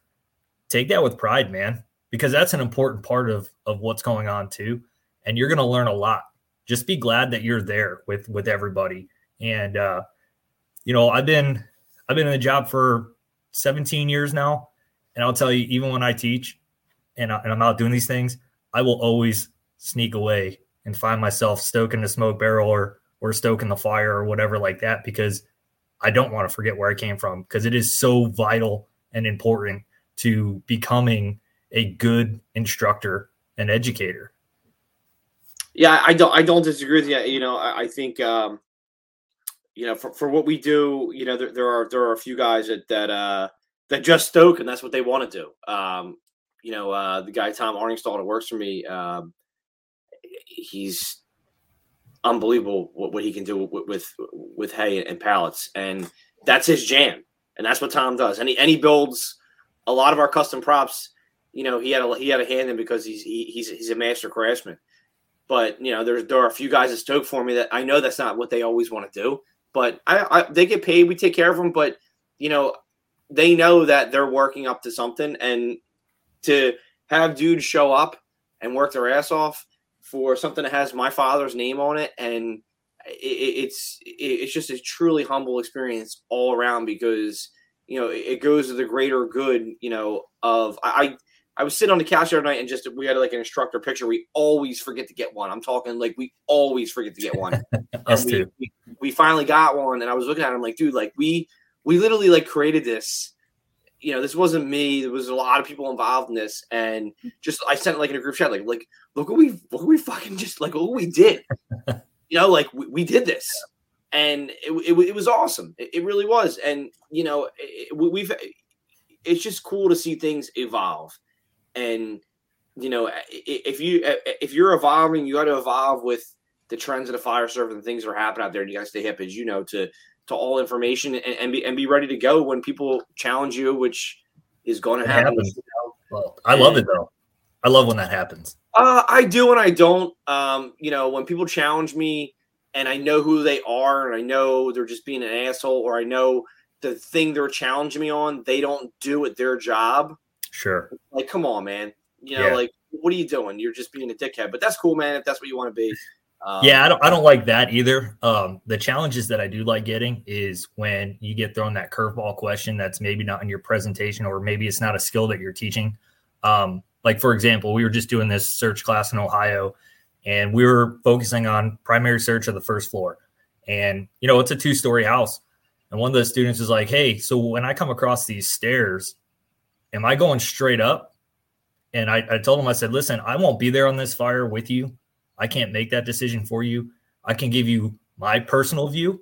take that with pride, man, because that's an important part of of what's going on too. And you're gonna learn a lot just be glad that you're there with with everybody. And uh, you know, I've been I've been in the job for 17 years now, and I'll tell you, even when I teach and, I, and I'm out doing these things, I will always sneak away and find myself stoking the smoke barrel or or stoking the fire or whatever like that because I don't want to forget where I came from because it is so vital and important to becoming a good instructor and educator. Yeah, I don't. I don't disagree with you. You know, I, I think, um, you know, for, for what we do, you know, there, there are there are a few guys that that uh, that just stoke, and that's what they want to do. Um, you know, uh, the guy Tom Arningstall that works for me, um, he's unbelievable what, what he can do with, with with hay and pallets, and that's his jam, and that's what Tom does. And he and he builds a lot of our custom props. You know, he had a he had a hand in because he's he, he's he's a master craftsman. But you know, there's there are a few guys at Stoke for me that I know that's not what they always want to do. But I, I they get paid, we take care of them. But you know, they know that they're working up to something, and to have dudes show up and work their ass off for something that has my father's name on it, and it, it's it's just a truly humble experience all around because you know it goes to the greater good. You know, of I I was sitting on the couch the other night and just we had like an instructor picture. We always forget to get one. I'm talking like we always forget to get one. Us we, too. We, we, finally got one, and I was looking at him like, dude, like we we literally like created this. You know, this wasn't me. There was a lot of people involved in this, and just I sent it like in a group chat, like, like look what we look what we fucking just like what we did. you know, like we, we did this, and it, it, it was awesome. It, it, really was, and you know, it, we've. It's just cool to see things evolve and you know if you if you're evolving you got to evolve with the trends of the fire service and things that are happening out there and you got to stay hip as you know to to all information and, and be and be ready to go when people challenge you which is going to happen. you know? well, i love it though. I love when that happens. Uh, i do and i don't. Um, you know when people challenge me and i know who they are and i know they're just being an asshole or i know the thing they're challenging me on they don't do at their job Sure. Like, come on, man. You know, yeah. like, what are you doing? You're just being a dickhead. But that's cool, man. If that's what you want to be. Um, yeah, I don't. I don't like that either. Um, the challenges that I do like getting is when you get thrown that curveball question that's maybe not in your presentation, or maybe it's not a skill that you're teaching. Um, like for example, we were just doing this search class in Ohio, and we were focusing on primary search of the first floor. And you know, it's a two story house. And one of the students was like, "Hey, so when I come across these stairs, am I going straight up? And I, I told him, I said, listen, I won't be there on this fire with you. I can't make that decision for you. I can give you my personal view.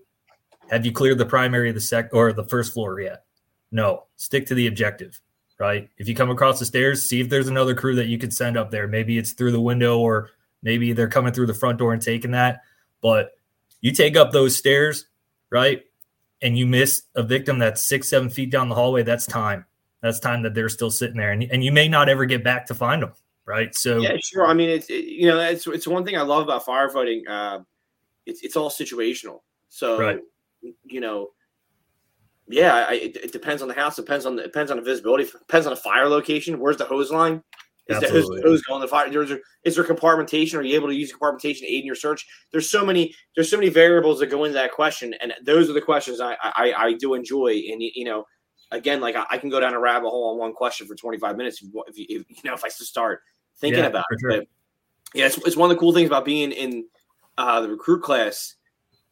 Have you cleared the primary of the sec or the first floor yet? No, stick to the objective, right? If you come across the stairs, see if there's another crew that you could send up there. Maybe it's through the window or maybe they're coming through the front door and taking that. But you take up those stairs, right? And you miss a victim that's six, seven feet down the hallway, that's time that's time that they're still sitting there, and and you may not ever get back to find them, right? So yeah, sure. I mean, it's it, you know, it's it's one thing I love about firefighting. Uh, it's it's all situational. So right. you know, yeah, I, it, it, depends on the house. Depends on the depends on the visibility. Depends on the fire location. Where's the hose line? Is Absolutely. the hose, going the fire? There's, is there compartmentation? Are you able to use compartmentation to aid in your search? There's so many. There's so many variables that go into that question, and those are the questions I I, I do enjoy. And you know, again, like I, I, can go down a rabbit hole on one question for 25 minutes if, if, if you know if I start thinking yeah, about it. Sure. But yeah, it's, it's one of the cool things about being in uh, the recruit class.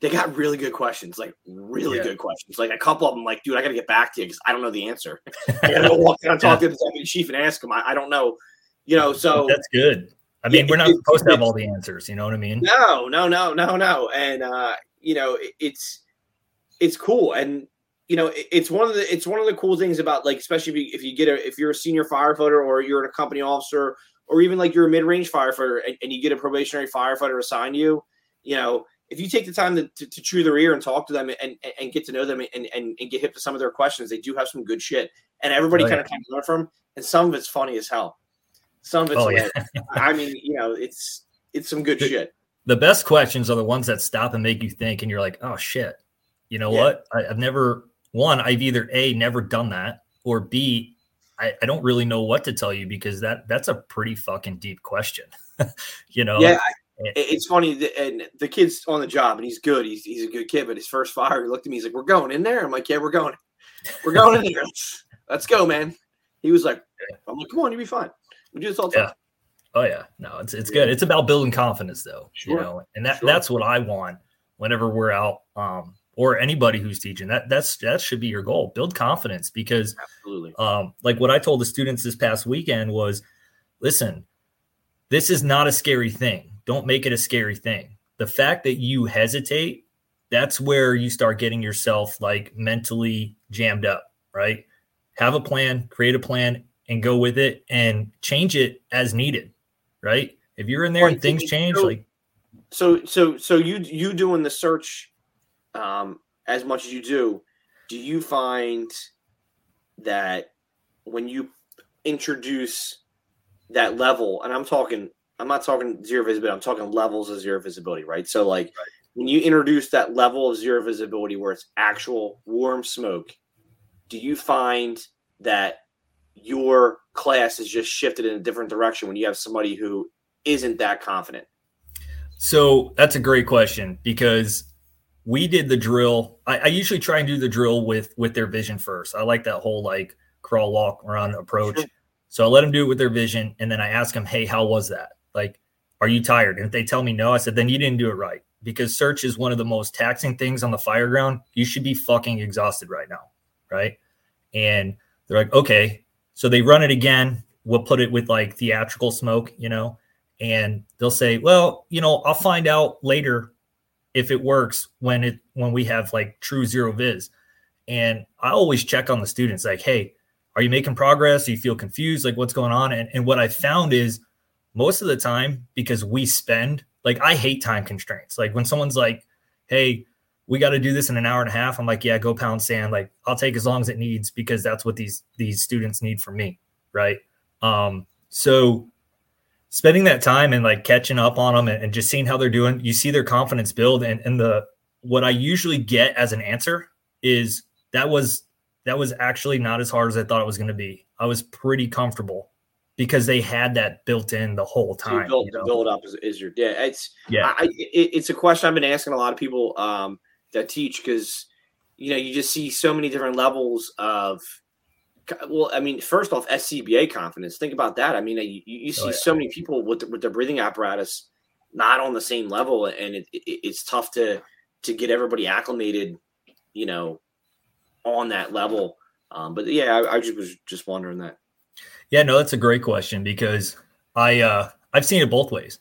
They got really good questions, like really yeah. good questions. Like a couple of them, like, dude, I got to get back to you because I don't know the answer. I got to go walk down, talk to the deputy chief, and ask him. I, I don't know, you know. So that's good. I mean, we're not it, supposed to have all the answers. You know what I mean? No, no, no, no, no. And uh, you know, it, it's it's cool. And you know, it's one of the it's one of the cool things about like, especially if you, if you get a if you're a senior firefighter or you're a company officer or even like you're a mid range firefighter and, and, you get a probationary firefighter assigned you, you know, if you take the time to, to, to chew their ear and talk to them and, and get to know them and, and, and get hip to some of their questions, they do have some good shit, and everybody oh, kind of learn from. And some of it's funny as hell. Some of it's, oh, yeah. I mean, you know, it's it's some good the, shit. The best questions are the ones that stop and make you think, and you're like, oh shit, you know yeah. what? I, I've never one, I've either A, never done that, or B, I, I don't really know what to tell you because that that's a pretty fucking deep question. you know? Yeah. It's funny, and the kid's on the job, and he's good. He's he's a good kid. But his first fire, he looked at me. He's like, "We're going in there." I'm like, "Yeah, we're going. We're going in there. Let's, let's go, man." He was like, "I'm like, come on, you'll be fine. We do this all the time." Yeah. Oh yeah, no, it's it's good. It's about building confidence, though. Sure. You know, and that sure. that's what I want whenever we're out. Um, or anybody who's teaching that that's that should be your goal. Build confidence because absolutely. um, like what i told the students this past weekend was listen this is not a scary thing. Don't make it a scary thing. The fact that you hesitate that's where you start getting yourself like mentally jammed up right? Have a plan create a plan and go with it and change it as needed right? If you're in there and things change like so so so you you doing the search um, as much as you do, do you find that when you introduce that level, and I'm talking, I'm not talking zero visibility, I'm talking levels of zero visibility, right? So, like, right. when you introduce that level of zero visibility where it's actual warm smoke, do you find that your class is just shifted in a different direction when you have somebody who isn't that confident? So that's a great question because we did the drill. I, I, usually try and do the drill with with their vision first. I like that whole like crawl, walk, run approach. Sure. So I let them do it with their vision, and then I ask them, "Hey, how was that? Like, are you tired?" And if they tell me no, I said, "Then you didn't do it right." Because search is one of the most taxing things on the fire ground. You should be fucking exhausted right now, right? And they're like, "Okay." So they run it again. We'll put it with like theatrical smoke, you know, and they'll say, "Well, you know, I'll find out later if it works when it when we have like true zero viz. And I always check on the students like, hey, are you making progress? Do you feel confused? Like what's going on? And, and what I found is most of the time, because we spend like I hate time constraints. Like when someone's like, hey, we got to do this in an hour and a half. I'm like, yeah, go pound sand. Like I'll take as long as it needs because that's what these these students need from me. Right. Um, so spending that time and like catching up on them and, and just seeing how they're doing, you see their confidence build. And, and the what I usually get as an answer is that was that was actually not as hard as I thought it was going to be. I was pretty comfortable because they had that built in the whole time. So build, you know? build up is, is, your day. It's yeah. I, it, it's a question I've been asking a lot of people um, that teach because you know you just see so many different levels of well, I mean, first off, SCBA confidence. Think about that. I mean, you, you see oh, yeah. so many people with the, with their breathing apparatus not on the same level, and it, it, it's tough to to get everybody acclimated, you know, on that level. Um, but yeah, I, I, just was just wondering that. Yeah, no, that's a great question because I uh, I've seen it both ways.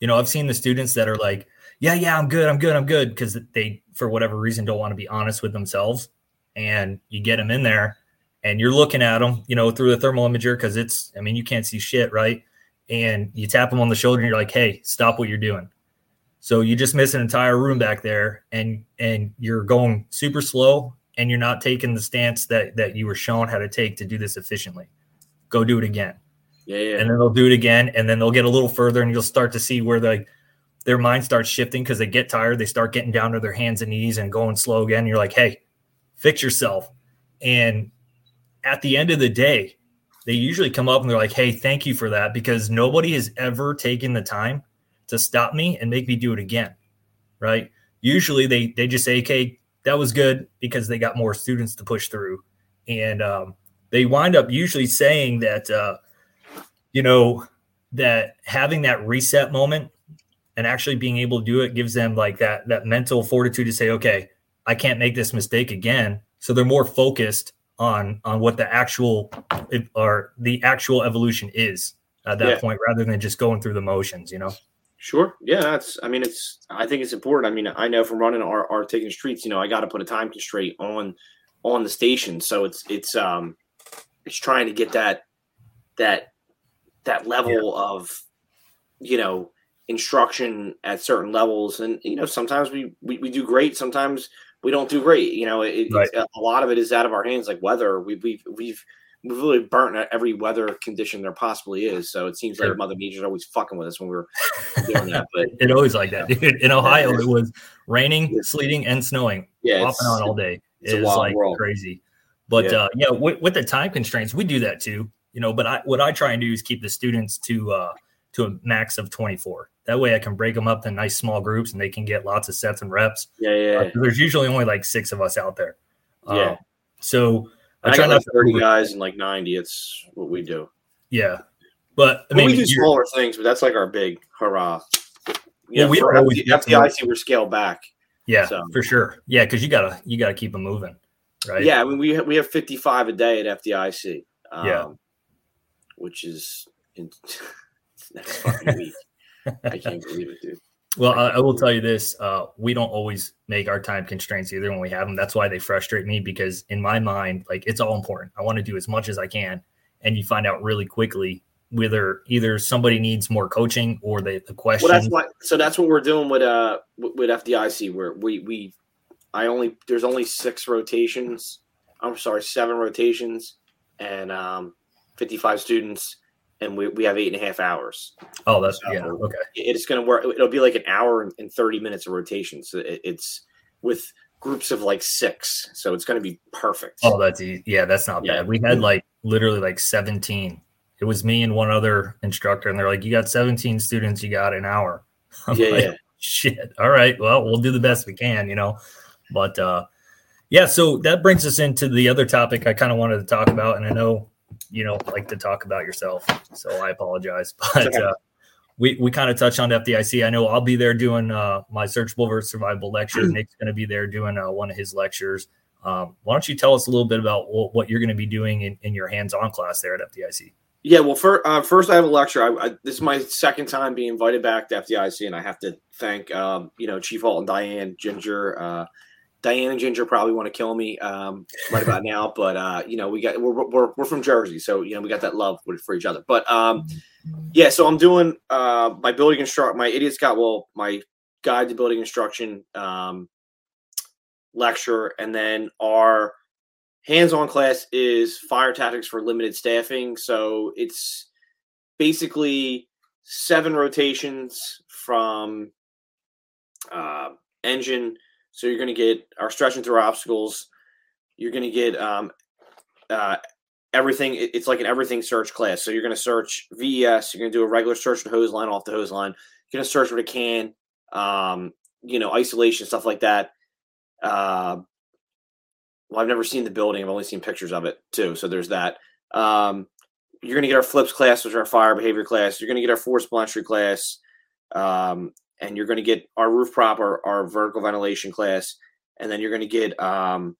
You know, I've seen the students that are like, yeah, yeah, I'm good, I'm good, I'm good, because they for whatever reason don't want to be honest with themselves, and you get them in there and you're looking at them, you know, through the thermal imager because it's, I mean, you can't see shit, right? And you tap them on the shoulder and you're like, hey, stop what you're doing. So you just miss an entire room back there and and you're going super slow and you're not taking the stance that that you were shown how to take to do this efficiently. Go do it again. Yeah, yeah. And then they'll do it again and then they'll get a little further and you'll start to see where the their mind starts shifting because they get tired. They start getting down to their hands and knees and going slow again. You're like, hey, fix yourself. And at the end of the day, they usually come up and they're like, hey, thank you for that because nobody has ever taken the time to stop me and make me do it again. Right. Usually they, they just say, okay, that was good because they got more students to push through. And um, they wind up usually saying that, uh, you know, that having that reset moment and actually being able to do it gives them like that that mental fortitude to say, okay, I can't make this mistake again. So they're more focused on on what the actual or the actual evolution is at that yeah. point rather than just going through the motions you know? Sure. Yeah that's i mean it's i think it's important. I mean i know from running our, our taking streets you know i got to put a time constraint on on the station. So it's it's um it's trying to get that that that level yeah. of you know instruction at certain levels. And you know sometimes we, we we do great. Sometimes we don't do great. You know, it, right. a lot of it is out of our hands, like weather. We, we've we've we've really burnt every weather condition there possibly is. So it seems sure. like Mother Nature's always fucking with us when we're doing that. But it always like that, dude. In Ohio, it was raining, sleeting, and snowing. Yeah, off and on all day. It's, it's like world. crazy. But yeah, uh, yeah with, with, the time constraints, we do that too. You know, but I, what I try and do is keep the students to uh, to a max of twenty four. That way I can break them up in nice small groups and they can get lots of sets and reps. Yeah, yeah. Uh, there's usually only like six of us out there. Yeah. Uh, so I, I try not like 30 guys and like 90. It's what we do. Yeah. But I mean, we do smaller things, but that's like our big hurrah. Yeah, well, we always FDIC we're scaled back. Yeah, so. for sure. Yeah, because you gotta you gotta keep them moving, right? Yeah, I mean we have, we have 55 a day at FDIC. Um, yeah, which is in, next fucking week. I can't believe it, dude. Well, I, I, will tell you this: uh, we don't always make our time constraints either when we have them. That's why they frustrate me because in my mind, like it's all important. I want to do as much as I can, and you find out really quickly whether either somebody needs more coaching or the, the question. Well, that's what. So that's what we're doing with uh with FDIC, where we we I only there's only six rotations. I'm sorry, seven rotations, and um, 55 students, and we, we have eight and a half hours. Oh, that's so yeah, okay. It's going to work. It'll be like an hour and 30 minutes of rotation. So it, it's with groups of like six, so it's going to be perfect. Oh, that's easy. yeah, that's not yeah. bad. We had like literally like 17. It was me and one other instructor, and they're like, "You got 17 students, you got an hour." I'm yeah, like, yeah. Shit. All right. Well, we'll do the best we can, you know. But uh yeah, so that brings us into the other topic I kind of wanted to talk about, and I know you know like to talk about yourself, so I apologize, but uh, we we kind of touched on FDIC. I know I'll be there doing uh, my searchable versus survivable lecture. Nick's going to be there doing uh, one of his lectures. Um, why don't you tell us a little bit about what, what you're going to be doing in, in your hands-on class there at FDIC? Yeah, well, for, uh, first I have a lecture. I, I, this is my second time being invited back to FDIC, and I have to thank um, you know Chief Hall and Diane Ginger. Diane and Ginger probably want to kill me um, right about now, but uh, you know we got we're, we're, we're from Jersey, so you know we got that love for each other. But um, yeah, so I'm doing uh, my building instruct my idiots got well my guide to building instruction um, lecture, and then our hands-on class is fire tactics for limited staffing. So it's basically seven rotations from uh, engine. So you're going to get our stretching through obstacles. You're going to get um, uh, everything. It's like an everything search class. So you're going to search VES. You're going to do a regular search with hose line off the hose line. You're going to search with a can. Um, you know, isolation stuff like that. Uh, well, I've never seen the building. I've only seen pictures of it too. So there's that. Um, you're going to get our flips class, which is our fire behavior class. You're going to get our force entry class. Um, and you're going to get our roof prop, our, our vertical ventilation class. And then you're going to get um,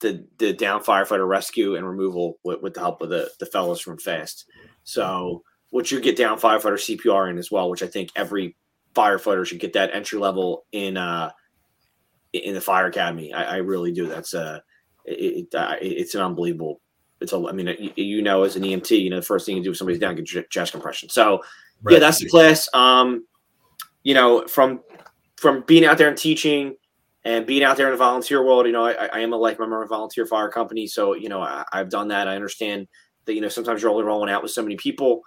the, the down firefighter rescue and removal with, with the help of the, the fellows from FAST. So, which you get down firefighter CPR in as well, which I think every firefighter should get that entry level in uh, in the fire academy. I, I really do. That's uh, it, uh, it's an unbelievable. It's a. I mean, you, you, know, as an EMT, you know, the first thing you do if somebody's down, get chest compression. So, right. yeah, that's the class. Um, you know, from from being out there and teaching and being out there in the volunteer world, you know, I, I am a like member of a volunteer fire company, so you know, I, I've done that. I understand that you know sometimes you're only rolling out with so many people.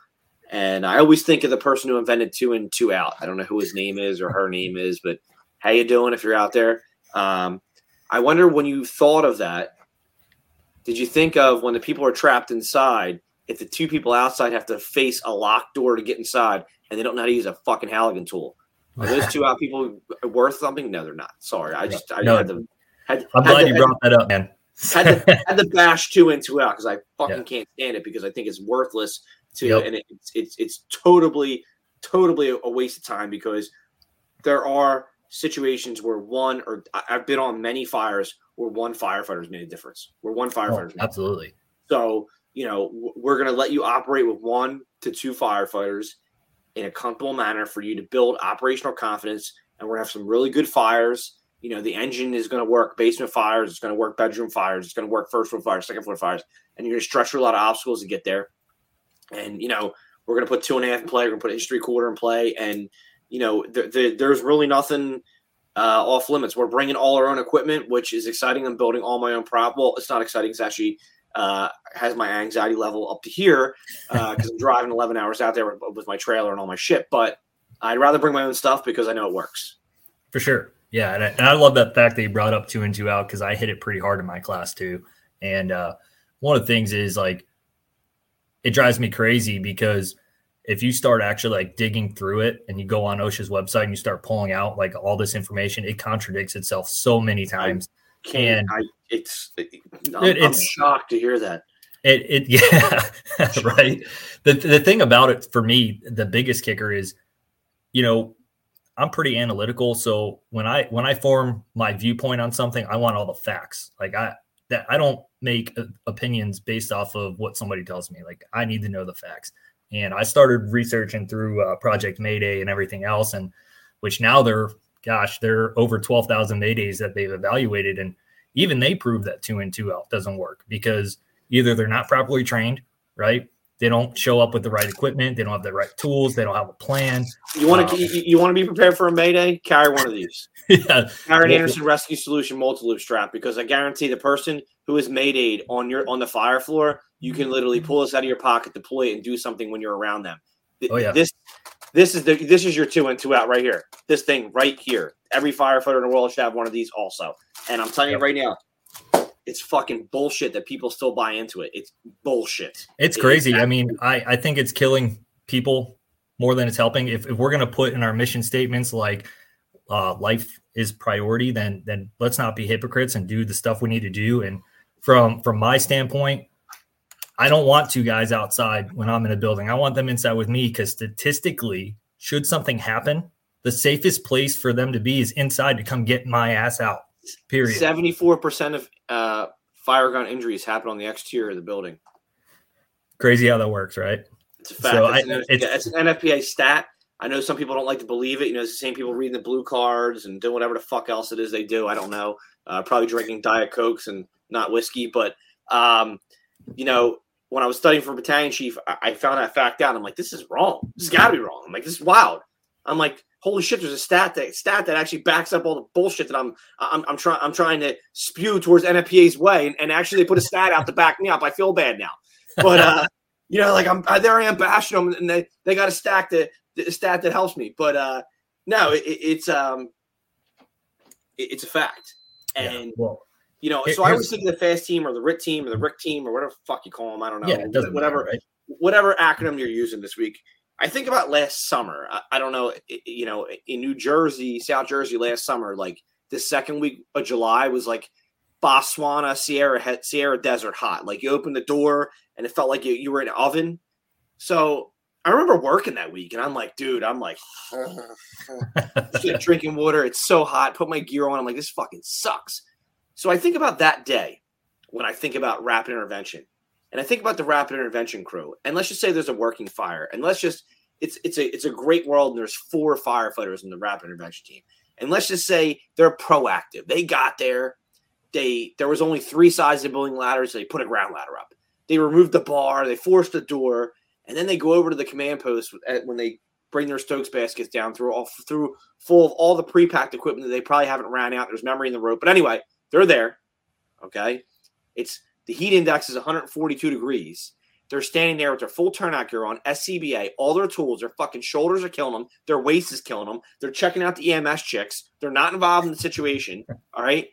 And I always think of the person who invented two in, two out. I don't know who his name is or her name is, but how you doing if you're out there? Um, I wonder when you thought of that, did you think of when the people are trapped inside, if the two people outside have to face a locked door to get inside and they don't know how to use a fucking Halligan tool? Are those two out people worth something? No, they're not. Sorry. I just I no, had to had, I'm glad you brought that up, man. had, to, had to bash two in, two out because I fucking yeah. can't stand it because I think it's worthless to yep. and it's it's it's totally totally a waste of time because there are situations where one or I've been on many fires where one firefighter's made a difference. Where one firefighter, oh, absolutely. So you know we're going to let you operate with one to two firefighters in a comfortable manner for you to build operational confidence, and we're going to have some really good fires. You know the engine is going to work basement fires, it's going to work bedroom fires, it's going to work first floor fires, second floor fires, and you're going to stretch through a lot of obstacles to get there. And you know we're going to put two and a half in play, we're going to put three quarter in play, and you know, the, the, there's really nothing uh, off limits. We're bringing all our own equipment, which is exciting. I'm building all my own prop. Well, it's not exciting. It's actually uh, has my anxiety level up to here uh because uh, I'm driving 11 hours out there with, with my trailer and all my shit. But I'd rather bring my own stuff because I know it works. For sure. Yeah. And I, and I love that fact that you brought up two and two out because I hit it pretty hard in my class too. And uh, one of the things is like, it drives me crazy because if you start actually like digging through it and you go on OSHA's website and you start pulling out like all this information, it contradicts itself so many times. I can't, I, it's, I'm, it, it's I'm shocked to hear that. It, it yeah, right. The, the thing about it for me, the biggest kicker is, you know, I'm pretty analytical. So when I, when I form my viewpoint on something, I want all the facts. Like I, that I don't make opinions based off of what somebody tells me. Like I need to know the facts. And I started researching through uh, Project Mayday and everything else, and which now they're, gosh, there are over 12,000 Maydays that they've evaluated. And even they prove that two and two out doesn't work because either they're not properly trained, right? they don't show up with the right equipment, they don't have the right tools, they don't have a plan. You want to um, you, you want to be prepared for a mayday? Carry one of these. yeah, carry an Anderson Rescue Solution multi loop strap because I guarantee the person who is mayday on your on the fire floor, you can literally pull this out of your pocket, deploy it, and do something when you're around them. Oh yeah. This this is the this is your two and two out right here. This thing right here. Every firefighter in the world should have one of these also. And I'm telling yep. you right now, it's fucking bullshit that people still buy into it. It's bullshit. It's it crazy. I mean, I, I think it's killing people more than it's helping. If, if we're going to put in our mission statements like uh, life is priority, then then let's not be hypocrites and do the stuff we need to do. And from from my standpoint, I don't want two guys outside when I'm in a building. I want them inside with me because statistically, should something happen, the safest place for them to be is inside to come get my ass out. Period. Seventy-four percent of uh, fire ground injuries happen on the exterior of the building. Crazy how that works, right? It's a fact. So it's, I, an, it's, it's, an NFPA stat. I know some people don't like to believe it. You know, it's the same people reading the blue cards and doing whatever the fuck else it is they do. I don't know. Uh, probably drinking diet cokes and not whiskey. But um, you know, when I was studying for battalion chief, I, I found that fact out. I'm like, this is wrong. This has got to be wrong. I'm like, this is wild. I'm like, holy shit, there's a stat that stat that actually backs up all the bullshit that I'm I'm, I'm trying I'm trying to spew towards NFPA's way, and, and, actually they put a stat out to back me up. I feel bad now, but uh, you know, like I'm there I am bashing them, and they they got a stack that a stat that helps me, but uh, no, it, it's um, it, it's a fact, and. Yeah, well. You know, so I was thinking the fast team or the RIT team or the RIC team or whatever fuck you call them. I don't know. Yeah, whatever, matter, right? whatever acronym you're using this week I think about last summer. I, I don't know, you know, in New Jersey, South Jersey last summer, like the second week of July was like Botswana, Sierra, Sierra Desert hot. Like you opened the door and it felt like you, you were in an oven. So I remember working that week and I'm like, dude, I'm like drinking water. It's so hot. Put my gear on. I'm like, this fucking sucks. So I think about that day when I think about rapid intervention. And I think about the rapid intervention crew, and let's just say there's a working fire, and let's just it's it's a it's a great world, and there's four firefighters in the rapid intervention team, and let's just say they're proactive. They got there, they there was only three sides of building ladders. So they put a ground ladder up. They removed the bar, they forced the door, and then they go over to the command post when they bring their Stokes baskets down through all through full of all the pre-packed equipment that they probably haven't ran out. There's memory in the rope, but anyway, they're there. Okay, it's the heat index is 142 degrees. They're standing there with their full turnout gear on, SCBA, all their tools. Their fucking shoulders are killing them. Their waist is killing them. They're checking out the EMS chicks. They're not involved in the situation. All right.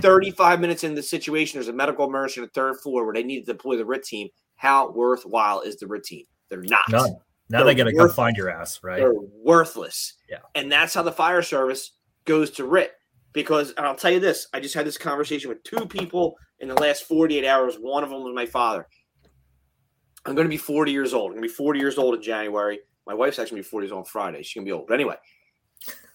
35 minutes in the situation, there's a medical emergency on the third floor where they need to deploy the RIT team. How worthwhile is the RIT team? They're not. None. Now they're they got to go find your ass, right? They're worthless. Yeah. And that's how the fire service goes to RIT. Because, I'll tell you this, I just had this conversation with two people in the last 48 hours. One of them was my father. I'm going to be 40 years old. I'm going to be 40 years old in January. My wife's actually going to be 40 years old on Friday. She's going to be old. But anyway,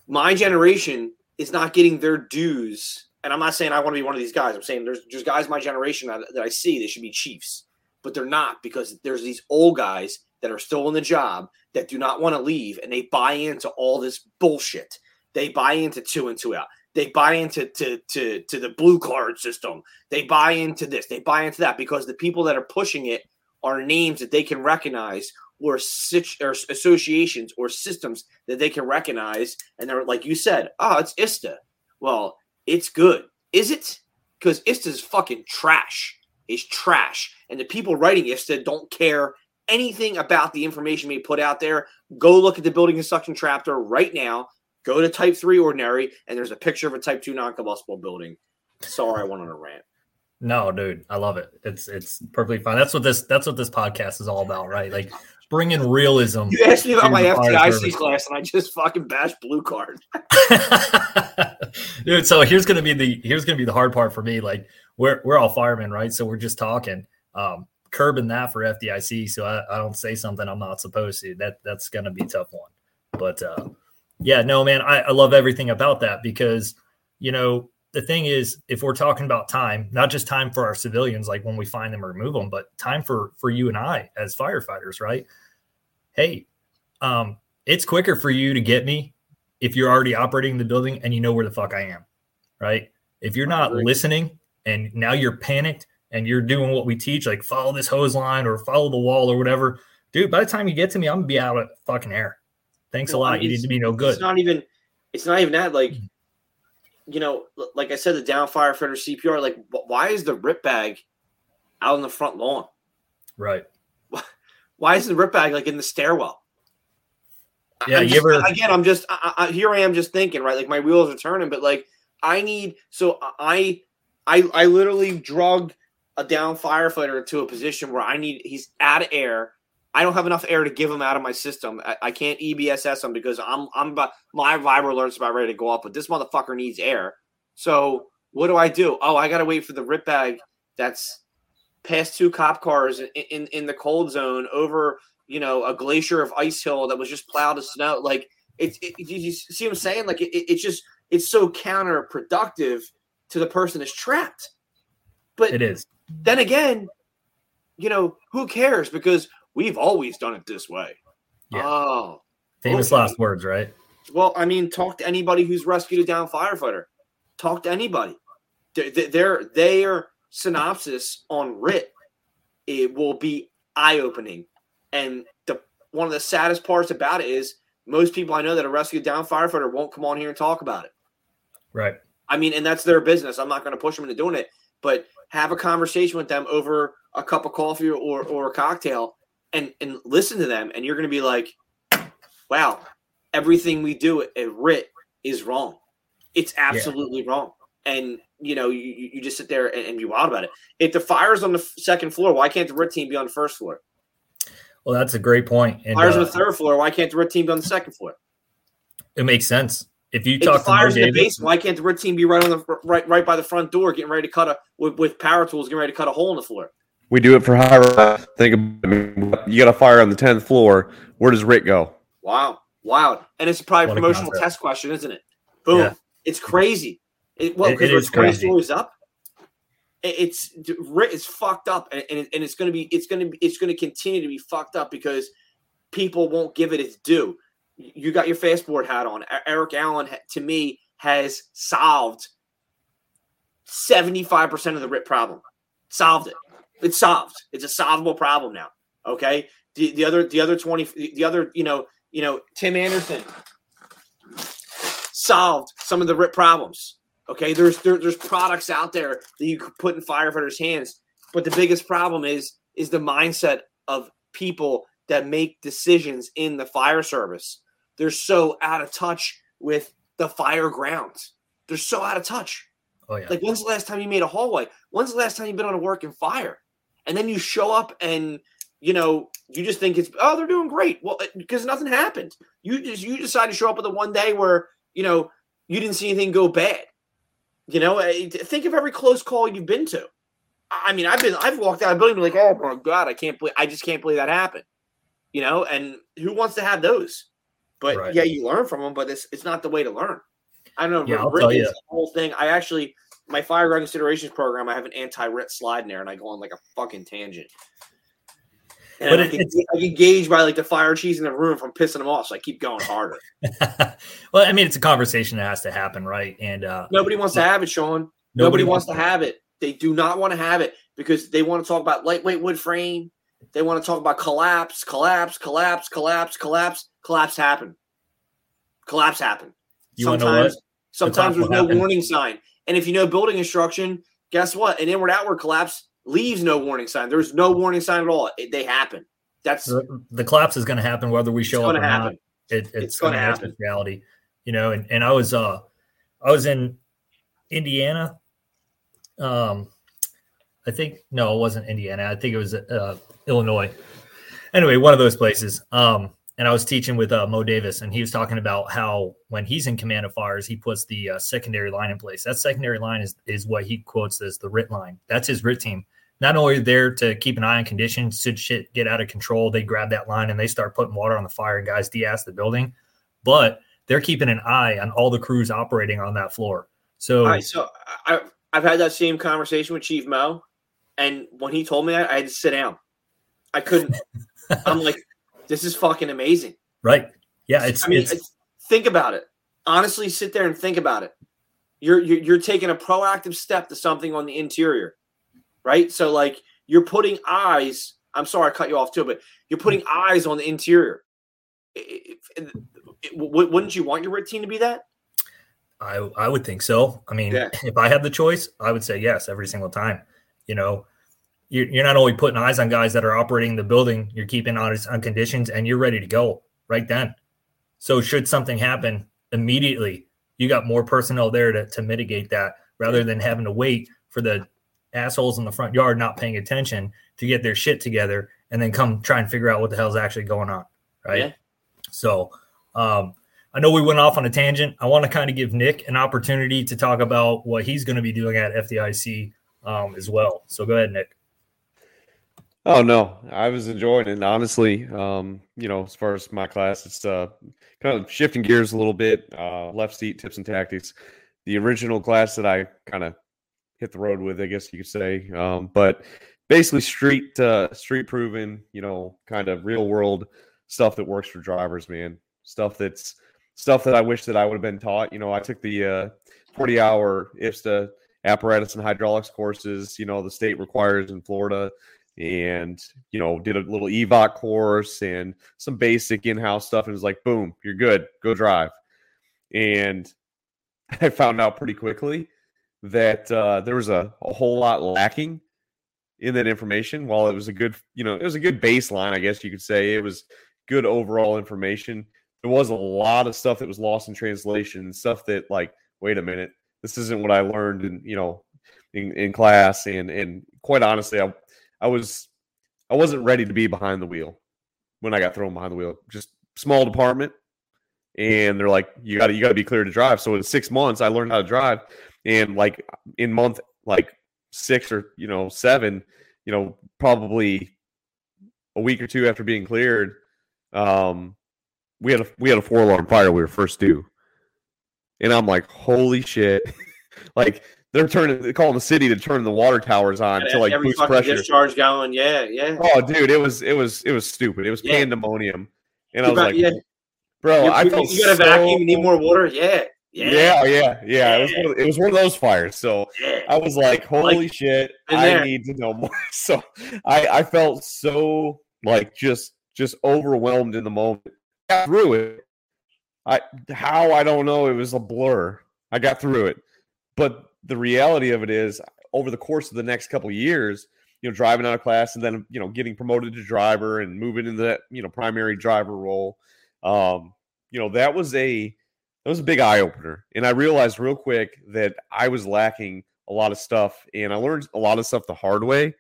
my generation is not getting their dues. And I'm not saying I want to be one of these guys. I'm saying there's just guys my generation that, that I see, they should be chiefs. But they're not because there's these old guys that are still in the job that do not want to leave and they buy into all this bullshit. They buy into two and two out. They buy into to, to, to the blue card system. They buy into this. They buy into that because the people that are pushing it are names that they can recognize or, or associations or systems that they can recognize. And they're like you said, oh, it's IFSTA. Well, it's good. Is it? Because IFSTA is fucking trash. It's trash. And the people writing IFSTA don't care anything about the information being put out there. Go look at the building construction chapter right now Go to Type 3 Ordinary, and there's a picture of a Type 2 non combustible building. Sorry, I went on a rant. No, dude, I love it. It's it's perfectly fine. That's what this that's what this podcast is all about, right? Like bringing realism. You asked me about my FDIC class, and I just fucking bashed blue card. dude, so here's gonna be the here's gonna be the hard part for me. Like we're we're all firemen, right? So we're just talking. Um, curbing that for FDIC, so I, I don't say something I'm not supposed to. That that's gonna be a tough one. But uh, yeah, no, man, I, I love everything about that because, you know, the thing is, if we're talking about time, not just time for our civilians, like when we find them or remove them, but time for for you and I as firefighters, right? Hey, um, it's quicker for you to get me if you're already operating the building and you know where the fuck I am, right? If you're not listening and now you're panicked and you're doing what we teach, like follow this hose line or follow the wall or whatever, dude, by the time you get to me, I'm gonna be out of fucking air. Thanks well, a lot. I mean, you need to be no good. It's not even it's not even that like mm-hmm. you know, like I said, the down firefighter CPR, like why is the RIT bag out on the front lawn? Right. Why is the RIT bag like in the stairwell? Yeah, I'm you just, ever again? I'm just I, I, here. I am just thinking, right? Like my wheels are turning, but like I need. So I, I, I literally drug a down firefighter to a position where I need. He's out of air. I don't have enough air to give him out of my system. I, I can't EBSS him because I'm I'm about my Vibralert's about ready to go up, but this motherfucker needs air. So what do I do? Oh, I gotta wait for the RIT bag that's past two cop cars in, in, in the cold zone over you know a glacier of ice hill that was just plowed with snow. Like it's it, you see what I'm saying? Like it, it's just it's so counterproductive to the person that's trapped. But it is. Then again, you know who cares because we've always done it this way. Yeah. Oh, famous okay. last words, right? Well, I mean, talk to anybody who's rescued a down firefighter. Talk to anybody. Their their synopsis on RIT it will be eye opening. And the one of the saddest parts about it is most people I know that are rescued down firefighter won't come on here and talk about it. Right. I mean, and that's their business. I'm not going to push them into doing it, but have a conversation with them over a cup of coffee or, or a cocktail and, and listen to them. And you're going to be like, wow, everything we do at RIT is wrong. It's absolutely yeah. wrong. And, you know, you, you just sit there and, and be wild about it. If the fire's on the second floor, why can't the RIT team be on the first floor? Well, that's a great point. And, fires uh, on the third floor, why can't the RIT team be on the second floor? It makes sense. If you if talk the fires in the basement, why can't the RIT team be right on the right right by the front door, getting ready to cut a with, with power tools, getting ready to cut a hole in the floor? We do it for high. Think about, I mean, you got a fire on the tenth floor. Where does RIT go? Wow, wow, and it's probably a promotional a test question, isn't it? Boom, yeah. it's crazy. It, well, because we're twenty stories up. It, it's RIT is fucked up, and, and, and it's going to be it's going to be it's going to continue to be fucked up because people won't give it its due. You got your fastboard hat on. Eric Allen, to me, has solved seventy five percent of the RIT problem. Solved it. It's solved. It's a solvable problem now. Okay. The, the other the other twenty the other you know you know Tim Anderson solved some of the RIT problems. Okay, there's there, there's products out there that you could put in firefighters' hands, but the biggest problem is is the mindset of people that make decisions in the fire service. They're so out of touch with the fire grounds. They're so out of touch. Oh yeah. Like when's the last time you made a hallway? When's the last time you've been on a working fire? And then you show up and you know you just think it's oh they're doing great. Well, because nothing happened. You just you decide to show up with the one day where you know you didn't see anything go bad. You know, eh, think of every close call you've been to. I mean, I've been, I've walked out of a building like, oh my god, I can't believe, I just can't believe that happened. You know, and who wants to have those? But right. yeah, you learn from them, but it's it's not the way to learn. I don't know. Yeah, I'll tell you. the whole thing. I actually, my fire ground considerations program, I have an anti-RIT slide in there, and I go on like a fucking tangent. And but I, can, I get gauge by like the fire chiefs in the room from pissing them off, so I keep going harder. well, I mean, it's a conversation that has to happen, right? And uh, nobody wants to have it, Sean. Nobody, nobody wants to have it. They do not want to have it because they want to talk about lightweight wood frame. They want to talk about collapse, collapse, collapse, collapse, collapse. Collapse happen. Collapse happen. You sometimes, sometimes there's no happen. warning sign. And if you know building construction, guess what? An inward outward collapse leaves no warning sign. There's no warning sign at all. It, they happen. That's the, the collapse is going to happen whether we show up or happen. not. It, it's, it's going to happen. Reality, you know. And, and I was uh I was in Indiana. Um, I think no, it wasn't Indiana. I think it was uh, Illinois. Anyway, one of those places. Um, and I was teaching with uh, Mo Davis, and he was talking about how when he's in command of fires, he puts the uh, secondary line in place. That secondary line is is what he quotes as the RIT line. That's his RIT team. Not only there to keep an eye on conditions, should shit get out of control, they grab that line and they start putting water on the fire, and guys de-ass the building. But they're keeping an eye on all the crews operating on that floor. So, right, so I, I've had that same conversation with Chief Mo, and when he told me that, I had to sit down. I couldn't. I'm like, this is fucking amazing. Right. Yeah. It's, I mean, it's, think about it. Honestly, sit there and think about it. You're, you're, you're taking a proactive step to something on the interior. right? So like you're putting eyes. I'm sorry I cut you off too, but you're putting eyes on the interior. It, it, it, wouldn't you want your team to be that? I I would think so. I mean, yeah. if I had the choice, I would say yes every single time. You know, you're, you're not only putting eyes on guys that are operating the building, you're keeping eyes on conditions, and you're ready to go right then. So should something happen immediately, you got more personnel there to, to mitigate that rather than having to wait for the assholes in the front yard not paying attention to get their shit together and then come try and figure out what the hell's actually going on. Right. Yeah. So um, I know we went off on a tangent. I want to kind of give Nick an opportunity to talk about what he's going to be doing at FDIC um, as well. So go ahead, Nick. Oh no, I was enjoying it. Honestly, um, you know, as far as my class, it's uh, kind of shifting gears a little bit. Uh, left seat tips and tactics. The original class that I kind of hit the road with, I guess you could say. Um, but basically, street uh, street proven, you know, kind of real world stuff that works for drivers, man. Stuff that's stuff that I wish that I would have been taught. You know, I took the uh, 40 hour IFSTA apparatus and hydraulics courses, you know, the state requires in Florida and you know did a little evoc course and some basic in-house stuff and was like boom you're good go drive. And i found out pretty quickly that uh, there was a, a whole lot lacking in that information. While it was a good you know it was a good baseline i guess you could say it was good overall information. There was a lot of stuff that was lost in translation stuff that like wait a minute this isn't what i learned in you know in, in class and and quite honestly I, I was I wasn't ready to be behind the wheel when I got thrown behind the wheel. Just small department, and they're like, you got to you got to be clear to drive. So in six months, I learned how to drive, and like in month like six or you know seven, you know probably a week or two after being cleared, um, we had a we had a four alarm fire we were first due, and I'm like, holy shit, like they're turning, they're calling the city to turn the water towers on yeah, to like boost pressure. Discharge going, yeah, yeah. Oh, dude, it was, it was, it was stupid. It was yeah. pandemonium, and I was like, yeah. bro, I felt you got a so... vacuum, you need more water, yeah. Yeah, yeah, yeah, yeah. It, was one of, it was one of those fires. So I was like, "Holy like, shit! I need to know more." So I, I felt so like just just overwhelmed in the moment. I got through it. I how I don't know. It was a blur. I got through it, but the reality of it is over the course of the next couple years, you know, driving out of class and then, you know, getting promoted to driver and moving into that, you know, primary driver role. Um, you know, that was a that was a big eye opener. And I realized real quick that I was lacking a lot of stuff and I learned a lot of stuff the hard way.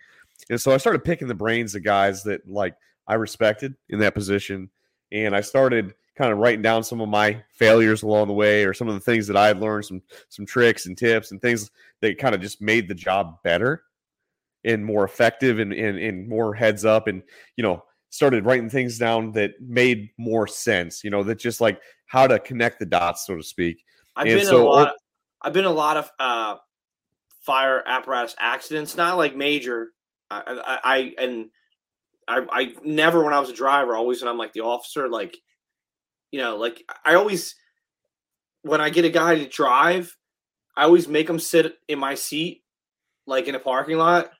And so I started picking the brains of guys that like I respected in that position. And I started kind of writing down some of my failures along the way or some of the things that I had learned, some some tricks and tips and things that kind of just made the job better and more effective and, and, and more heads up and you know started writing things down that made more sense you know that just like how to connect the dots so to speak. I've and been so, a lot i've been a lot of uh fire apparatus accidents not like major. I i, I and I, I never when I was a driver, always when I'm like the officer, like you know, like I always when I get a guy to drive, I always make him sit in my seat, like in a parking lot.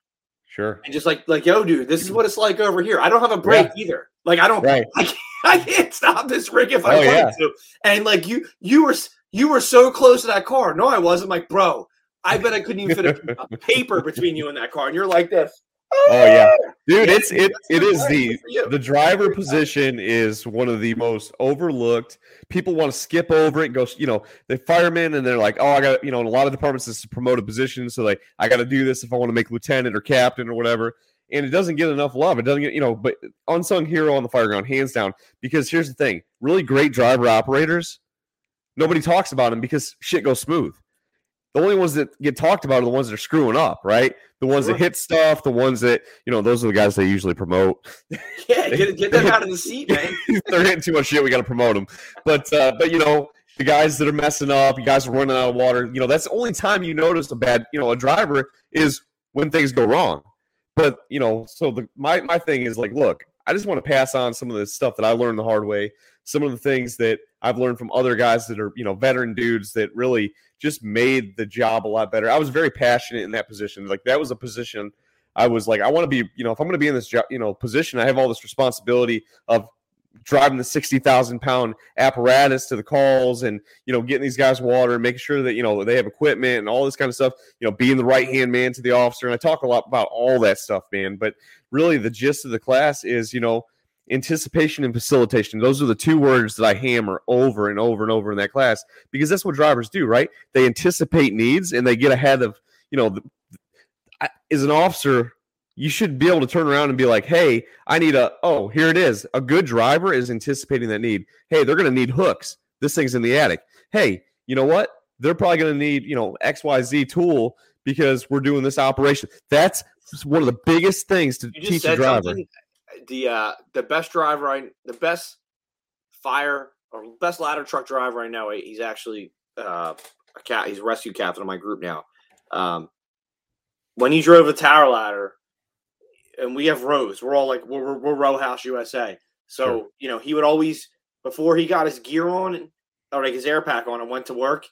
Sure. And just like like, yo, dude, this is what it's like over here. I don't have a break yeah. either. Like I don't right. I, can't, I can't stop this rig if I oh, want yeah. to. And like you you were you were so close to that car. No, I wasn't. like, bro, I bet I couldn't even fit a, a paper between you and that car. And you're like this. Oh yeah, dude, it's it it is the the driver position is one of the most overlooked. People want to skip over it and go, you know, the firemen and they're like, oh, I got you know, in a lot of departments this is promote a position, so like I got to do this if I want to make lieutenant or captain or whatever. And it doesn't get enough love. It doesn't get, you know, but unsung hero on the fireground, hands down. Because here's the thing: really great driver operators, nobody talks about them because shit goes smooth the only ones that get talked about are the ones that are screwing up, right? The ones that hit stuff, the ones that you know, those are the guys they usually promote. Yeah, get, get them out of the seat, man. They're hitting too much shit. We got to promote them, but uh, but you know, the guys that are messing up, you guys are running out of water. You know, that's the only time you notice a bad, you know, a driver is when things go wrong. But you know, so the my my thing is like, look, I just want to pass on some of the stuff that I learned the hard way, some of the things that I've learned from other guys that are, you know, veteran dudes that really just made the job a lot better. I was very passionate in that position. Like that was a position I was like, I want to be, you know, if I'm going to be in this, job, you know, position, I have all this responsibility of driving the 60,000 pound apparatus to the calls and, you know, getting these guys water and making sure that, you know, they have equipment and all this kind of stuff, you know, being the right hand man to the officer. And I talk a lot about all that stuff, man. But really, the gist of the class is, you know, anticipation and facilitation. Those are the two words that I hammer over and over and over in that class because that's what drivers do, right? They anticipate needs and they get ahead of, you know, the, as an officer, you should be able to turn around and be like, hey, I need a, oh, here it is. A good driver is anticipating that need. Hey, they're going to need hooks. This thing's in the attic. Hey, you know what? They're probably going to need, you know, XYZ tool because we're doing this operation. That's one of the biggest things to teach a driver. Something the uh, the best driver I the best fire or best ladder truck driver I know. He's actually uh, a cat. He's a rescue captain of my group now. Um, when he drove a tower ladder, and we have rows. We're all like we're, we're row house USA. So sure. you know he would always before he got his gear on or like his air pack on and went to work,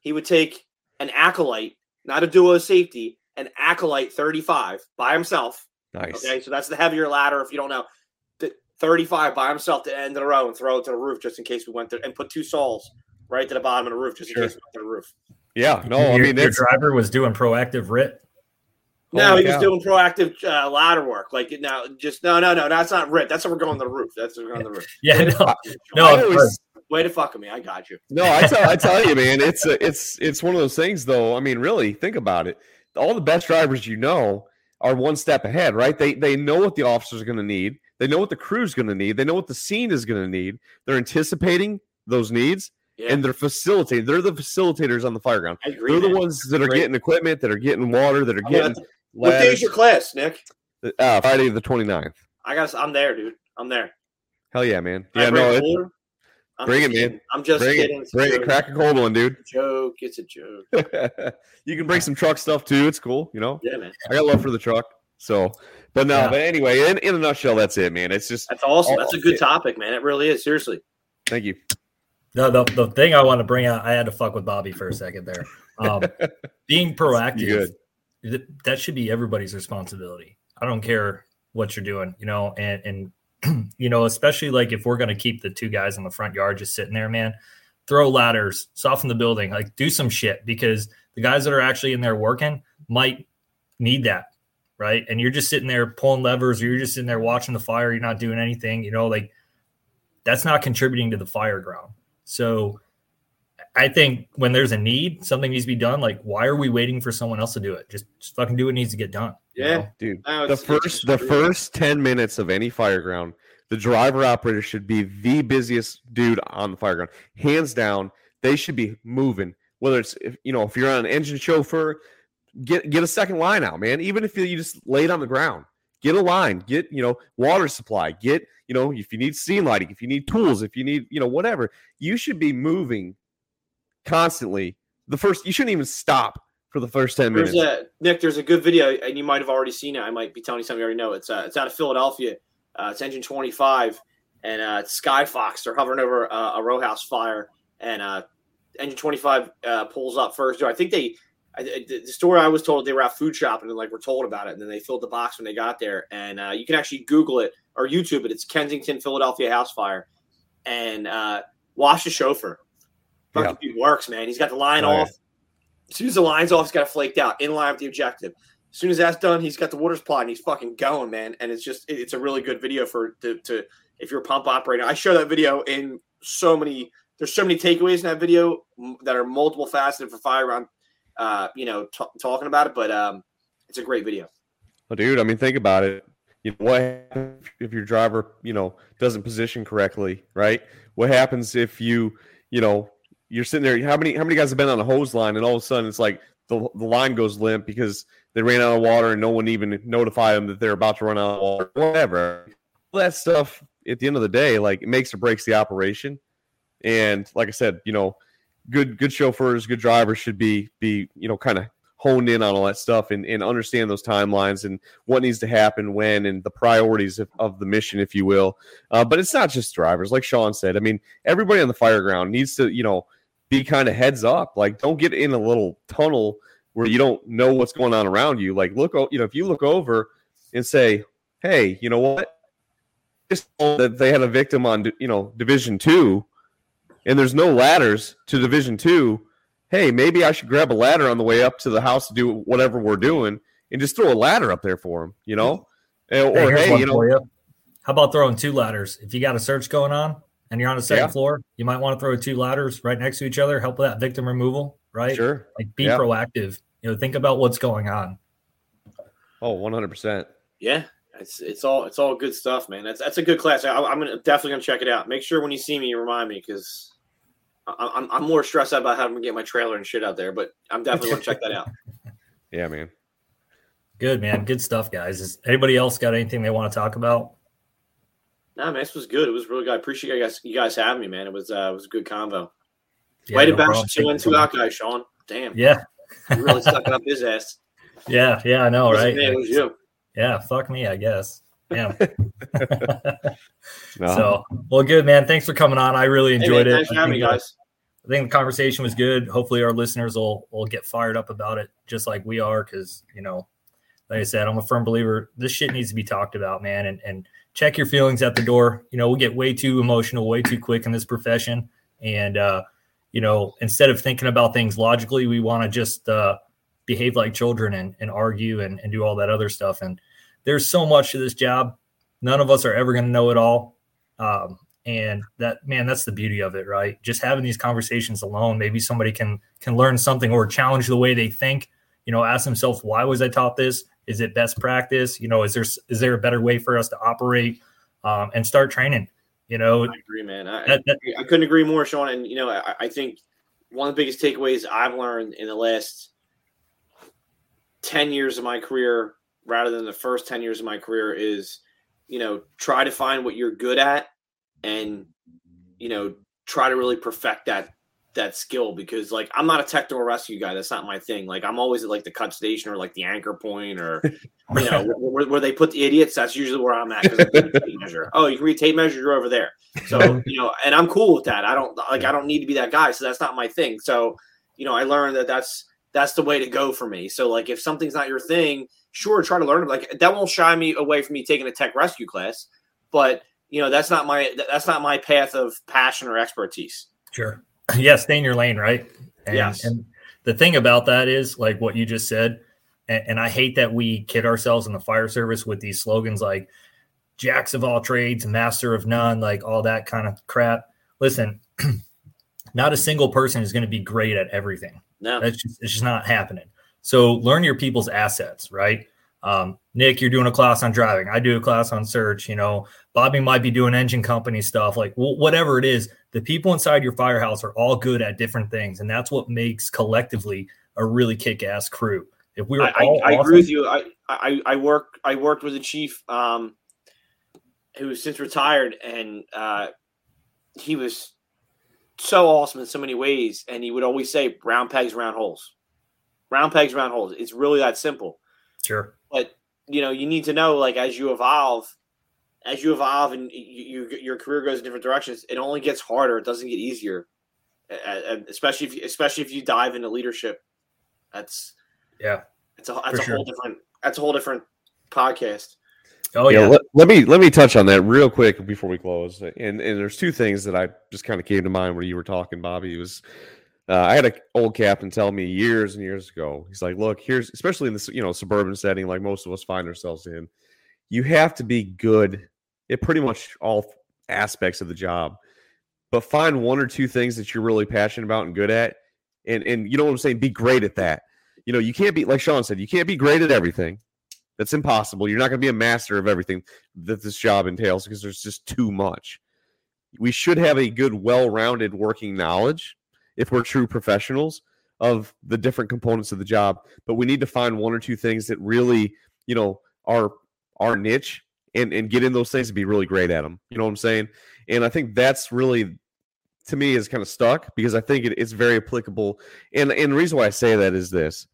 he would take an Alco-Lite, not a duo safety, an Alco-Lite 35 by himself Nice. Okay, so that's the heavier ladder. If you don't know, 35 by himself to end of the row and throw it to the roof just in case we went there, and put two soles right to the bottom of the roof just sure. in case we went to the roof. Yeah, no, your, I mean, your driver was doing proactive RIT. No, he was doing proactive uh, ladder work. Like now, just no, no, no. That's not RIT. That's how we're going to the roof. That's what we're going to the roof. yeah, no, no. Always, way to fuck with me. I got you. No, I tell, I tell you, man. It's a, it's it's one of those things, though. I mean, really, think about it. All the best drivers you know are one step ahead, right? They they know what the officers are going to need. They know what the crew's going to need. They know what the scene is going to need. They're anticipating those needs yeah. and they're facilitating. They're the facilitators on the fire ground. Agree, they're man. the ones that are getting equipment, that are getting water, that are getting. What day is your class, Nick? Uh, Friday the 29th. I got. I'm there, dude. I'm there. Hell yeah, man. Yeah, no. I'm bring it, man. I'm just bring kidding. It. Bring it. Crack a cold one, dude. It's joke. It's a joke. you can bring some truck stuff too. It's cool. You know. Yeah, man. I got love for the truck. So, but no. Yeah. But anyway, in, in a nutshell, that's it, man. It's just that's awesome. That's a good it. topic, man. It really is. Seriously. Thank you. No, the, the thing I want to bring out, I had to fuck with Bobby for a second there. Um, being proactive, that should be everybody's responsibility. I don't care what you're doing, you know, and and you know, especially like if we're to keep the two guys in the front yard just sitting there, man, throw ladders, soften the building, like do some shit because the guys that are actually in there working might need that. Right. And you're just sitting there pulling levers or you're just sitting there watching the fire. You're not doing anything, you know, like that's not contributing to the fire ground. So I think when there's a need, something needs to be done. Like, why are we waiting for someone else to do it? Just, just fucking do what needs to get done. Yeah, know? dude. the first the first ten minutes of any fire ground, the driver operator should be the busiest dude on the fire ground, hands down. They should be moving. Whether it's if, you know if you're on an engine chauffeur, get get a second line out, man. Even if you just lay it on the ground, get a line, get you know water supply, get you know if you need scene lighting, if you need tools, if you need you know whatever, you should be moving constantly. The first you shouldn't even stop for the first 10 minutes. A, Nick, there's a good video, and you might have already seen it. I might be telling you something you already know. It's uh, it's out of Philadelphia. Uh, it's engine 25, and uh, Skyfox. They're hovering over uh, a row house fire, and uh, engine 25 uh, pulls up first. I think they, I, the story I was told, they were out food shopping and like were told about it, and then they filled the box when they got there. And uh, you can actually Google it or YouTube it. It's Kensington, Philadelphia house fire, and uh, watch the chauffeur. Fucking yeah. dude works, man. He's got the line oh, off. Yeah as soon as the line's off, he's got flaked out in line with the objective. As soon as that's done, he's got the water supply and he's fucking going, man. And it's just it's a really good video for to, to if you're a pump operator. I show that video in so many. There's so many takeaways in that video that are multiple faceted for fire ground, uh, you know, t- talking about it. But um, it's a great video. Well, dude, I mean, think about it. You know, what if your driver, you know, doesn't position correctly, right? What happens if you, you know, you're sitting there. How many how many guys have been on a hose line and all of a sudden it's like the, the line goes limp because they ran out of water and no one even notified them that they're about to run out of water. Whatever. All that stuff at the end of the day, like it makes or breaks the operation. And like I said, you know, good good chauffeurs, good drivers should be be you know kind of honed in on all that stuff and, and understand those timelines and what needs to happen when and the priorities of, of the mission, if you will. Uh, but it's not just drivers, like Sean said. I mean, everybody on the fire ground needs to, you know, be kind of heads up. Like, don't get in a little tunnel where you don't know what's going on around you. Like look, you know, if you look over and say, "Hey, you know what? Just that they had a victim on, you know, Division Two, and there's no ladders to Division Two. Hey, maybe I should grab a ladder on the way up to the house to do whatever we're doing, and just throw a ladder up there for him. You know, hey, or hey, you know, you. how about throwing two ladders if you got a search going on and you're on the second yeah. floor? You might want to throw two ladders right next to each other, help with that victim removal. Right? Sure. Like be yeah. proactive. You know, think about what's going on. Oh, 100 percent. Yeah, it's it's all it's all good stuff, man. That's that's a good class. I, am gonna definitely gonna check it out. Make sure when you see me, you remind me because I'm I'm more stressed out about having to get my trailer and shit out there. But I'm definitely gonna check that out. Yeah, man. Good man, good stuff, guys. Is anybody else got anything they want to talk about? No, man, this was good. It was really good. I appreciate you guys you guys having me, man. It was uh, it was a good convo. Yeah, Way no to bash two and two out, guys, Sean. Damn. Yeah. you really stuck up his ass. Yeah, yeah, I know, right? it was you. Yeah, fuck me, I guess. Yeah. no. So, well, good, man. Thanks for coming on. I really enjoyed hey, man, it. Thanks for having me, guys. I think the conversation was good. Hopefully, our listeners will will get fired up about it, just like we are, because you know, like I said, I'm a firm believer. This shit needs to be talked about, man. And and check your feelings at the door. You know, we get way too emotional, way too quick in this profession, and uh, you know, instead of thinking about things logically, we want to just uh, behave like children and, and argue and, and do all that other stuff. And there's so much to this job. None of us are ever going to know it all. Um, and that man, that's the beauty of it, right? Just having these conversations alone, maybe somebody can can learn something or challenge the way they think. You know, ask themselves, why was I taught this? Is it best practice? You know, is there is there a better way for us to operate um, and start training? You know, I agree, man. I, that, that, I couldn't agree more, Sean. And you know, I, I think one of the biggest takeaways I've learned in the last 10 years of my career rather than the first 10 years of my career is you know try to find what you're good at and you know try to really perfect that that skill because like I'm not a technical rescue guy. That's not my thing. Like I'm always at like the cut station or like the anchor point or you know where, where, they put the idiots. That's usually where I'm at. measure. Oh, you can read tape measure. You're over there. So you know, and I'm cool with that. I don't like I don't need to be that guy. So that's not my thing. So you know, I learned that that's that's the way to go for me. So like if something's not your thing, sure, try to learn it. Like that won't shy me away from me taking a tech rescue class, but you know that's not my that's not my path of passion or expertise. Sure. Yeah, stay in your lane, right? And, yes. And the thing about that is like what you just said, and, and I hate that we kid ourselves in the fire service with these slogans like "jacks of all trades, master of none," like all that kind of crap. Listen, not a single person is going to be great at everything. No, that's just it's just not happening. So learn your people's assets, right? Um, Nick, you're doing a class on driving. I do a class on search. You know, Bobby might be doing engine company stuff, like whatever it is. The people inside your firehouse are all good at different things, and that's what makes collectively a really kick-ass crew. If we were, I, I, I awesome, agree with you. I, I I work I worked with a chief um, who's since retired, and uh, he was so awesome in so many ways. And he would always say, "Round pegs, round holes." Round pegs, round holes. It's really that simple. Sure. But you know, you need to know, like, as you evolve, as you evolve and you, you, your career goes in different directions, it only gets harder. It doesn't get easier, especially if especially if you dive into leadership. That's yeah. It's a that's a sure. whole different that's a whole different podcast. Oh yeah. yeah. Let, let, me let me touch on that real quick before we close. And and there's two things that I just kind of came to mind when you were talking, Bobby. It was uh, I had an old captain tell me years and years ago. He's like, "Look, here's especially in this you know suburban setting, like most of us find ourselves in. You have to be good at pretty much all aspects of the job, but find one or two things that you're really passionate about and good at, and and you know what I'm saying. Be great at that. You know, you can't be like Sean said. You can't be great at everything. That's impossible. You're not going to be a master of everything that this job entails because there's just too much. We should have a good, well-rounded working knowledge if we're true professionals of the different components of the job. But we need to find one or two things that really, you know, are our niche and and get in those things and be really great at them. You know what I'm saying? And I think that's really to me is kind of stuck because I think it, it's very applicable. And and the reason why I say that is this: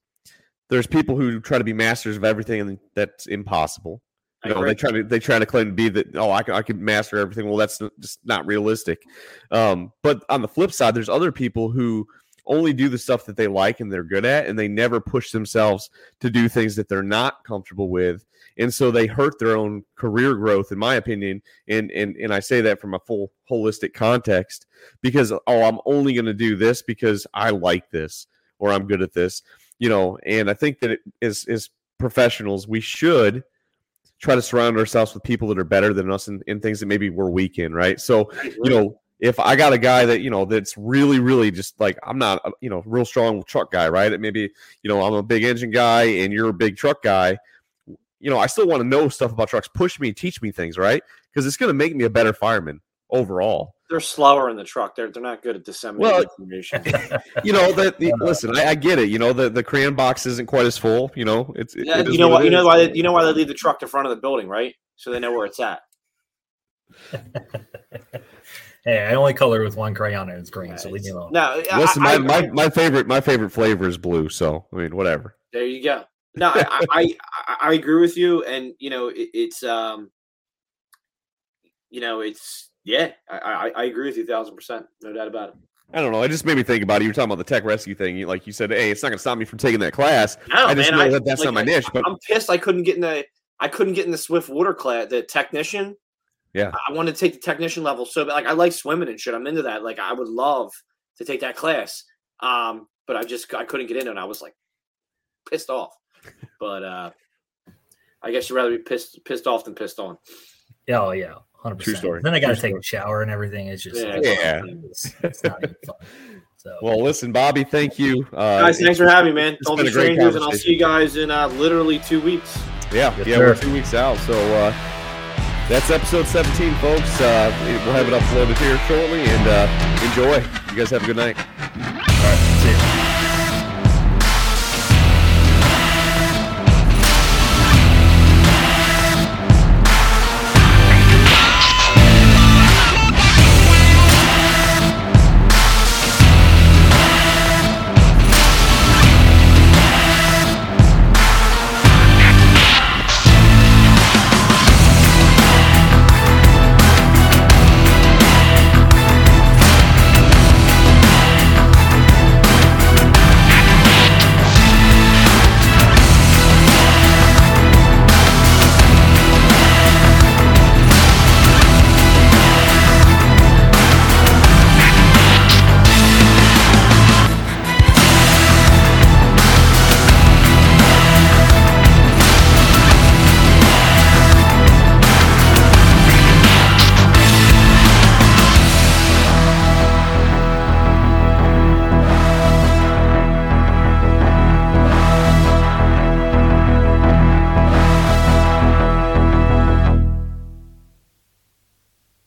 there's people who try to be masters of everything, and that's impossible. You know, they try to they try to claim to be that oh I can I can master everything. Well, that's just not realistic. Um, but on the flip side, there's other people who only do the stuff that they like and they're good at, and they never push themselves to do things that they're not comfortable with. And so they hurt their own career growth, in my opinion. And and and I say that from a full holistic context because oh, I'm only going to do this because I like this or I'm good at this, you know. And I think that it is is professionals, we should try to surround ourselves with people that are better than us in, in things that maybe we're weak in, right? So, you know, if I got a guy that, you know, that's really, really just like, I'm not, a, you know, real strong truck guy, right? It maybe, you know, I'm a big engine guy and you're a big truck guy. You know, I still want to know stuff about trucks. Push me, teach me things, right? Because it's going to make me a better fireman overall. They're slower in the truck. They're they're not good at disseminating well, information. you know that. Uh, listen, I, I, get it. You know the the crayon box isn't quite as full. You know it's. It, yeah, you know what? You know why? They, you know why they leave the truck in front of the building, right? So they know where it's at. hey, I only color with one crayon and it's green, right. so leave me alone. No, listen, I, my, my, my favorite my favorite flavor is blue. So I mean, whatever. There you go. No, I, I, I agree with you, and you know it, it's um, you know it's yeah, I, I, I agree with you, thousand percent, no doubt about it. I don't know. It just made me think about it. You were talking about the tech rescue thing. You, like you said, hey, it's not going to stop me from taking that class. No, I just man, know that that's like, not my niche. But I'm pissed. I couldn't get in the. I couldn't get in the Swift water class. The technician. Yeah. I wanted to take the technician level so like I like swimming and shit. I'm into that. Like I would love to take that class. Um, but I just I couldn't get in and I was like pissed off. But uh I guess you'd rather be pissed pissed off than pissed on. Oh yeah. 100%. True story. Then I got to take story. a shower and everything. It's just yeah. yeah. It's, it's not even fun. So. Well, listen, Bobby, thank you. Uh, guys, thanks for having me, man. Don't be strangers, and I'll see you guys in uh, literally two weeks. Yeah, yes, yeah, sir. we're two weeks out. So uh, that's episode 17, folks. Uh, we'll have it uploaded here shortly, and uh, enjoy. You guys have a good night.